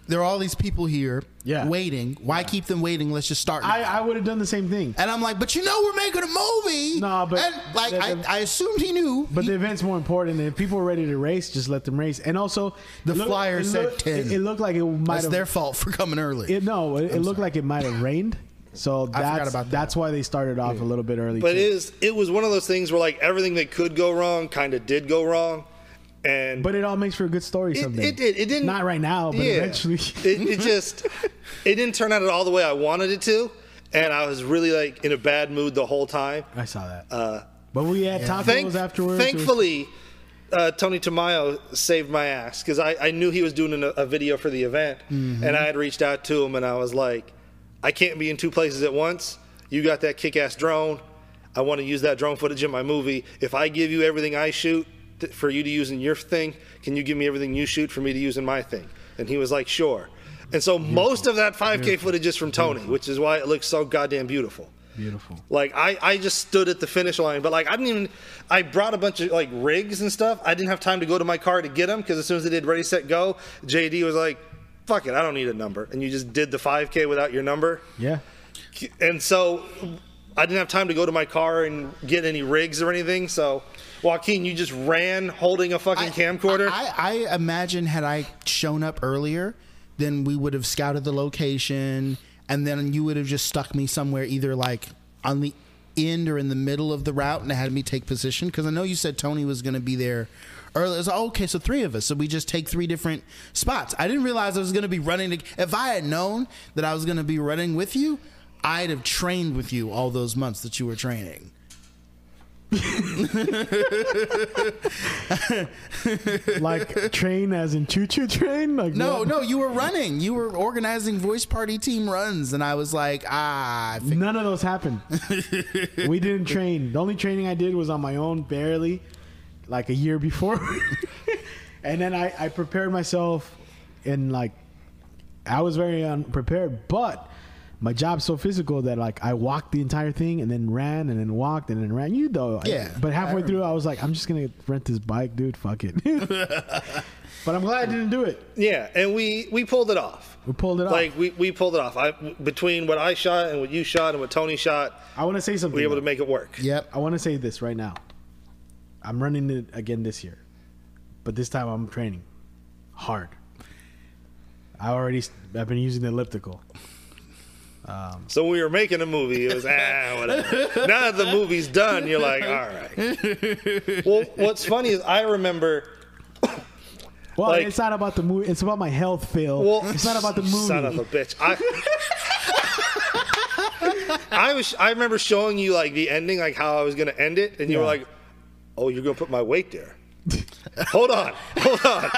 There are all these people here, Yeah. waiting. Why keep them waiting? Let's just start. now. I, I would have done the same thing. and I'm like, but you know, we're making a movie. No, but- and like the- I, the- I assumed he knew. But He- the event's more important. If people are ready to race, just let them race. And also, The it looked- flyer said looked- 10. It, it looked like it might that's have. their fault for coming early. It, no, it, it looked like it might have rained. So that's about that. that's why they started off a little bit early. but too. it is it was one of those things where like everything that could go wrong kind of did go wrong and But it all makes for a good story It, someday. it did. It didn't. Not right now, but Yeah. eventually. <laughs> it, it just. It didn't turn out at all the way I wanted it to, and I was really like in a bad mood the whole time. I saw that. Uh, but we had tacos thank, afterwards. It was- thankfully, uh, Tony Tamayo saved my ass because I, I knew he was doing a, a video for the event, Mm-hmm. and I had reached out to him, and I was like, I can't be in two places at once. You got that kick-ass drone. I want to use that drone footage in my movie. If I give you everything I shoot th- for you to use in your thing, can you give me everything you shoot for me to use in my thing? And he was like, sure. And so most of that 5K footage is from Tony, which is why it looks so goddamn beautiful. Beautiful. Like I, I just stood at the finish line, but like I didn't even. I brought a bunch of like rigs and stuff. I didn't have time to go to my car to get them because as soon as they did ready set go, JD was like, "Fuck it, I don't need a number," and you just did the 5K without your number. Yeah. And so I didn't have time to go to my car and get any rigs or anything. So Joaquin, you just ran holding a fucking camcorder. I, I imagine had I shown up earlier, then we would have scouted the location, and then you would have just stuck me somewhere either like on the end or in the middle of the route, and had me take position. Because I know you said Tony was going to be there early. I like, oh, okay, so three of us, so we just take three different spots. I didn't realize I was going to be running. To, if I had known that I was going to be running with you, I'd have trained with you all those months that you were training. <laughs> Like train as in choo choo train? Like No, what? no, you were running. You were organizing voice party team runs, and I was like, ah. None of those happened. <laughs> we didn't train. The only training I did was on my own, barely, like a year before. <laughs> and then I, I prepared myself in like, I was very unprepared, but my job's so physical that like I walked the entire thing and then ran and then walked and then ran. You I- Yeah, but halfway remember. through, I was like, I'm just gonna rent this bike, dude. Fuck it. <laughs> but I'm glad I didn't do it. yeah, and we we pulled it off. We pulled it off. Like we, we pulled it off. I between what I shot and what you shot and what Tony shot, I want to say something. we were able though. to make it work. Yep. I want to say this right now. I'm running it again this year, but this time I'm training hard. I already I've been using the elliptical. So when we were making a movie, it was ah whatever. now that the movie's done, you're like, all right. <laughs> Well, what's funny is I remember. Well, Like- it's not about the movie. It's about my health, Phil. Well, it's not about the movie. Son of a bitch. I, I was. I remember showing you like the ending, like how I was gonna end it, and you were like, "Oh, you're gonna put my weight there." <laughs> hold on, hold on.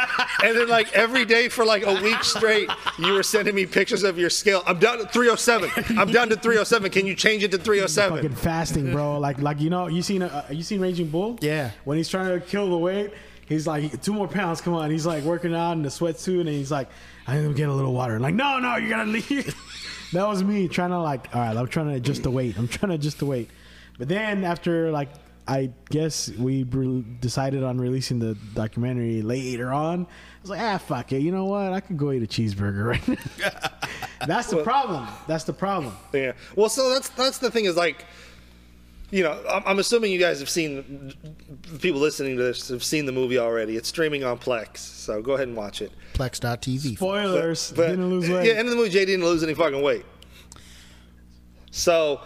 And then like every day for like a week straight, you were sending me pictures of your scale. I'm down to 307. I'm down to 307. Can you change it to 307? Fucking fasting, bro. Like, like you know, you seen uh, you seen Raging Bull? Yeah. When he's trying to kill the weight, he's like, two more pounds. Come on. He's like working out in the sweatsuit, and he's like, I'm gonna get a little water. like, no, no, you gotta leave. <laughs> that was me trying to like, all right, I'm trying to adjust the weight. I'm trying to adjust the weight. But then after like, I guess we re- decided on releasing the documentary later on. I was like, ah, fuck it. You know what? I could go eat a cheeseburger right now. <laughs> That's the problem. That's the problem. Yeah. Well, so that's that's the thing is like, you know, I'm, I'm assuming you guys have seen, the people listening to this have seen the movie already. It's streaming on Plex, so go ahead and watch it. Plex.tv. Spoilers. But- didn't lose weight. Yeah, end of the movie, Jay didn't lose any fucking weight. So,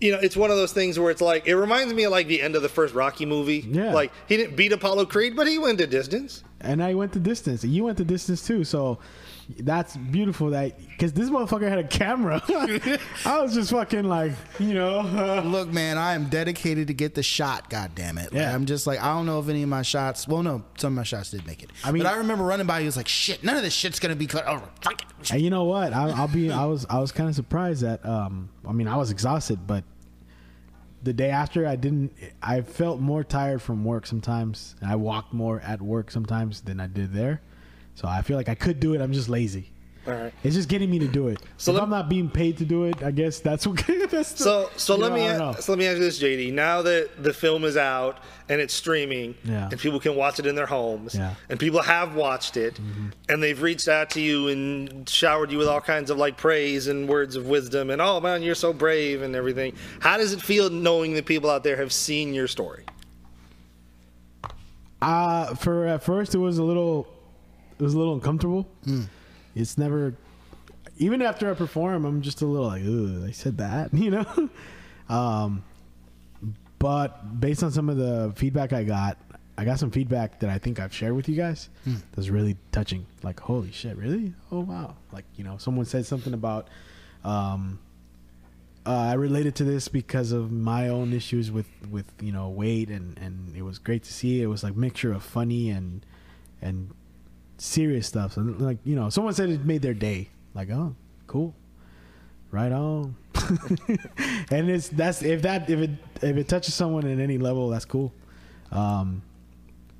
you know, it's one of those things where it's like it reminds me of like the end of the first Rocky movie. Yeah. Like he didn't beat Apollo Creed, but he went the distance. and I went the distance. You went the distance too, so that's beautiful. That because this motherfucker had a camera. <laughs> I was just fucking like, you know, uh, <laughs> Look, man, I am dedicated to get the shot. God damn it! Like, Yeah. I'm just like I don't know if any of my shots. Well, no, some of my shots did make it. I mean- but I remember running by. He was like, "Shit, none of this shit's gonna be cut over." Fuck it. and you know what? I, I'll be. I was. I was kind of surprised that. Um, I mean, I was exhausted, but the day after, I didn't. I felt more tired from work sometimes. I walked more at work sometimes than I did there. So I feel like I could do it. I'm just lazy. All right. It's just getting me to do it. So if let- I'm not being paid to do it, I guess that's what. <laughs> that's the, So so let know, me so let me ask you this, JD. Now that the film is out and it's streaming, Yeah. and people can watch it in their homes, Yeah. and people have watched it, and they've reached out to you and showered you with all kinds of like praise and words of wisdom, and oh man, you're so brave and everything. How does it feel knowing that people out there have seen your story? Uh for at first it was a little it was a little uncomfortable. It's never even after I perform, I'm just a little like, Ugh, I said that, <laughs> you know? um but based on some of the feedback I got, I got some feedback that I think I've shared with you guys that's really touching. Like, holy shit, really? Oh wow. Like, you know, someone said something about um uh, I related to this because of my own issues with, with you know weight and, and it was great to see. It was like mixture of funny and and serious stuff. So like you know, someone said it made their day. Like oh, cool, right on. <laughs> and it's that's if that if it if it touches someone at any level, that's cool. Um,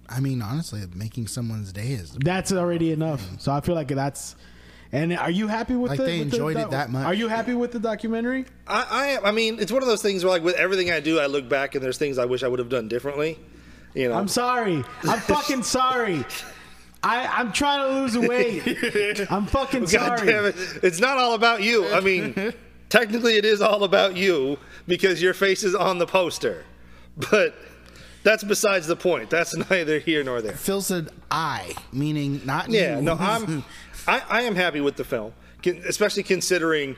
I mean, honestly, making someone's day is. that's already enough. So I feel like that's. And are you happy with Like the, they with the enjoyed it that much. Are you happy with the documentary? I, I. I mean, it's one of those things where like with everything I do, I look back and there's things I wish I would have done differently. You know, I'm sorry. I'm fucking sorry. <laughs> I, I'm trying to lose weight. <laughs> I'm fucking sorry. it. It's not all about you. I mean, <laughs> technically it is all about you because your face is on the poster. But that's besides the point. That's <laughs> neither here nor there. Phil said I, meaning not Yeah, you. no, I'm I, I am happy with the film, especially considering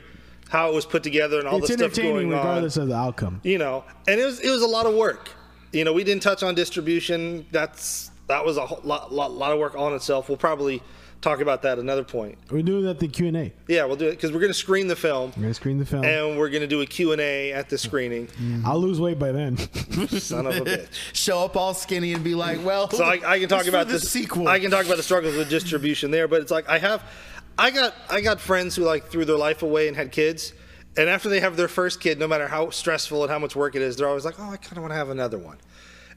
how it was put together and all It's the stuff going on. regardless of the outcome. You know, and it was it was a lot of work. You know, we didn't touch on distribution. That's that was a whole lot, lot, lot of work on itself. We'll probably talk about that another point. We're doing that the Q and A. Yeah, we'll do it because we're going to screen the film We're gonna screen the film. and we're going to do a Q&A at the screening. Mm. I'll lose weight by then. <laughs> Son of a bitch. show up all skinny and be like, "Well, So I, I can talk about the this sequel." I can talk about the struggles with distribution there, but it's like I have, I got I got friends who like threw their life away and had kids, and after they have their first kid, no matter how stressful and how much work it is, they're always like, oh, I kind of want to have another one.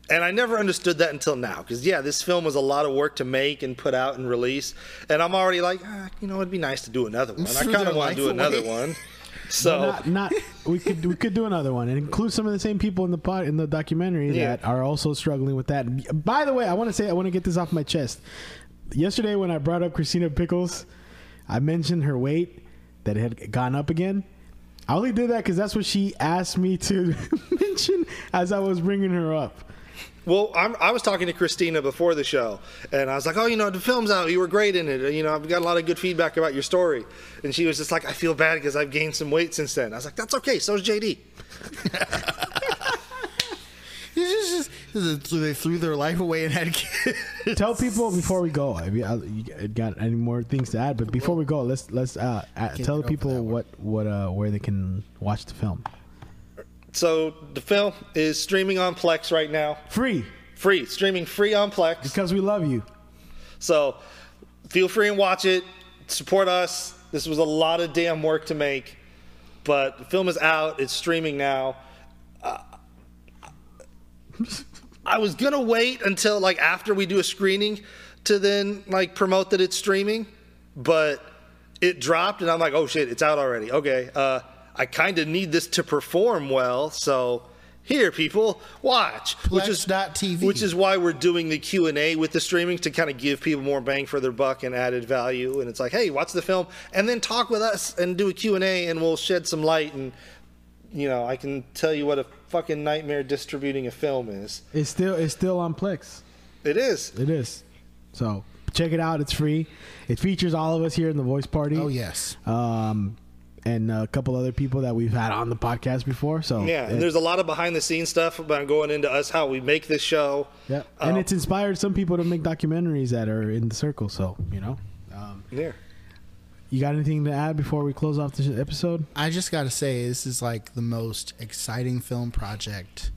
And I never understood that until now, because yeah, this film was a lot of work to make and put out and release, and I'm already like, ah, you know, it'd be nice to do another one. I <laughs> kind of want to do another one. <laughs> So not, not we could we could do another one and include some of the same people in the pod in the documentary Yeah. that are also struggling with that. By the way, I want to say I want to get this off my chest. Yesterday when I brought up Christina Pickles, I mentioned her weight that it had gone up again. I only did that because that's what she asked me to <laughs> mention as I was bringing her up. Well, I'm, I was talking to Christina before the show, and I was like, "Oh, you know, the film's out. You were great in it. You know, I've got a lot of good feedback about your story." And she was just like, "I feel bad because I've gained some weight since then." I was like, "That's okay. So's JD." It's <laughs> just, just- so they threw their life away and had kids. Tell people before we go. I mean, I, you got any more things to add? But before we go, let's let's uh, uh, tell the people what what uh, where they can watch the film. So the film is streaming on Plex right now, Free free, streaming free on Plex. because we love you. So feel free and watch it. Support us. This was a lot of damn work to make, but the film is out. It's streaming now. Uh, I was gonna wait until like after we do a screening to then like promote that it's streaming, but it dropped and I'm like, oh shit, it's out already. Okay, uh, I kind of need this to perform well, so here, people, watch. which is not TV. which is why we're doing the Q and A with the streaming to kind of give people more bang for their buck and added value. And it's like, hey, watch the film and then talk with us and do a Q and A, and we'll shed some light. And you know, I can tell you what a fucking nightmare distributing a film is. It's still it's still on Plex. It is. It is. So check it out. It's free. It features all of us here in the voice party. oh yes, Um, and a couple other people that we've had on the podcast before. So Yeah, it- and there's a lot of behind the scenes stuff about going into us how we make this show. yeah, and Um, it's inspired some people to make documentaries that are in the circle. So you know, um, Yeah. you got anything to add before we close off this episode? I just got to say, this is like the most exciting film project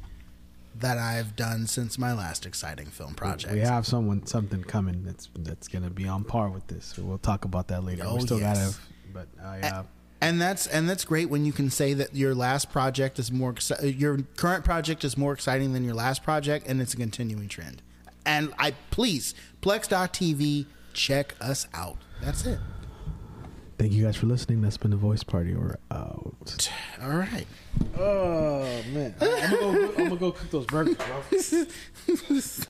that I've done since my last exciting film project. We have someone something coming that's that's gonna be on par with this. So we'll talk about that later. Oh, we still yes. gotta, but uh, yeah. And that's and that's great when you can say that your last project is more exci- your current project is more exciting than your last project, and it's a continuing trend. And I please Plex.tv check us out. That's it. Thank you guys for listening. That's been the voice party. We're out. All right. Oh man, I'm gonna go. I'm gonna go cook those burgers, bro. <laughs>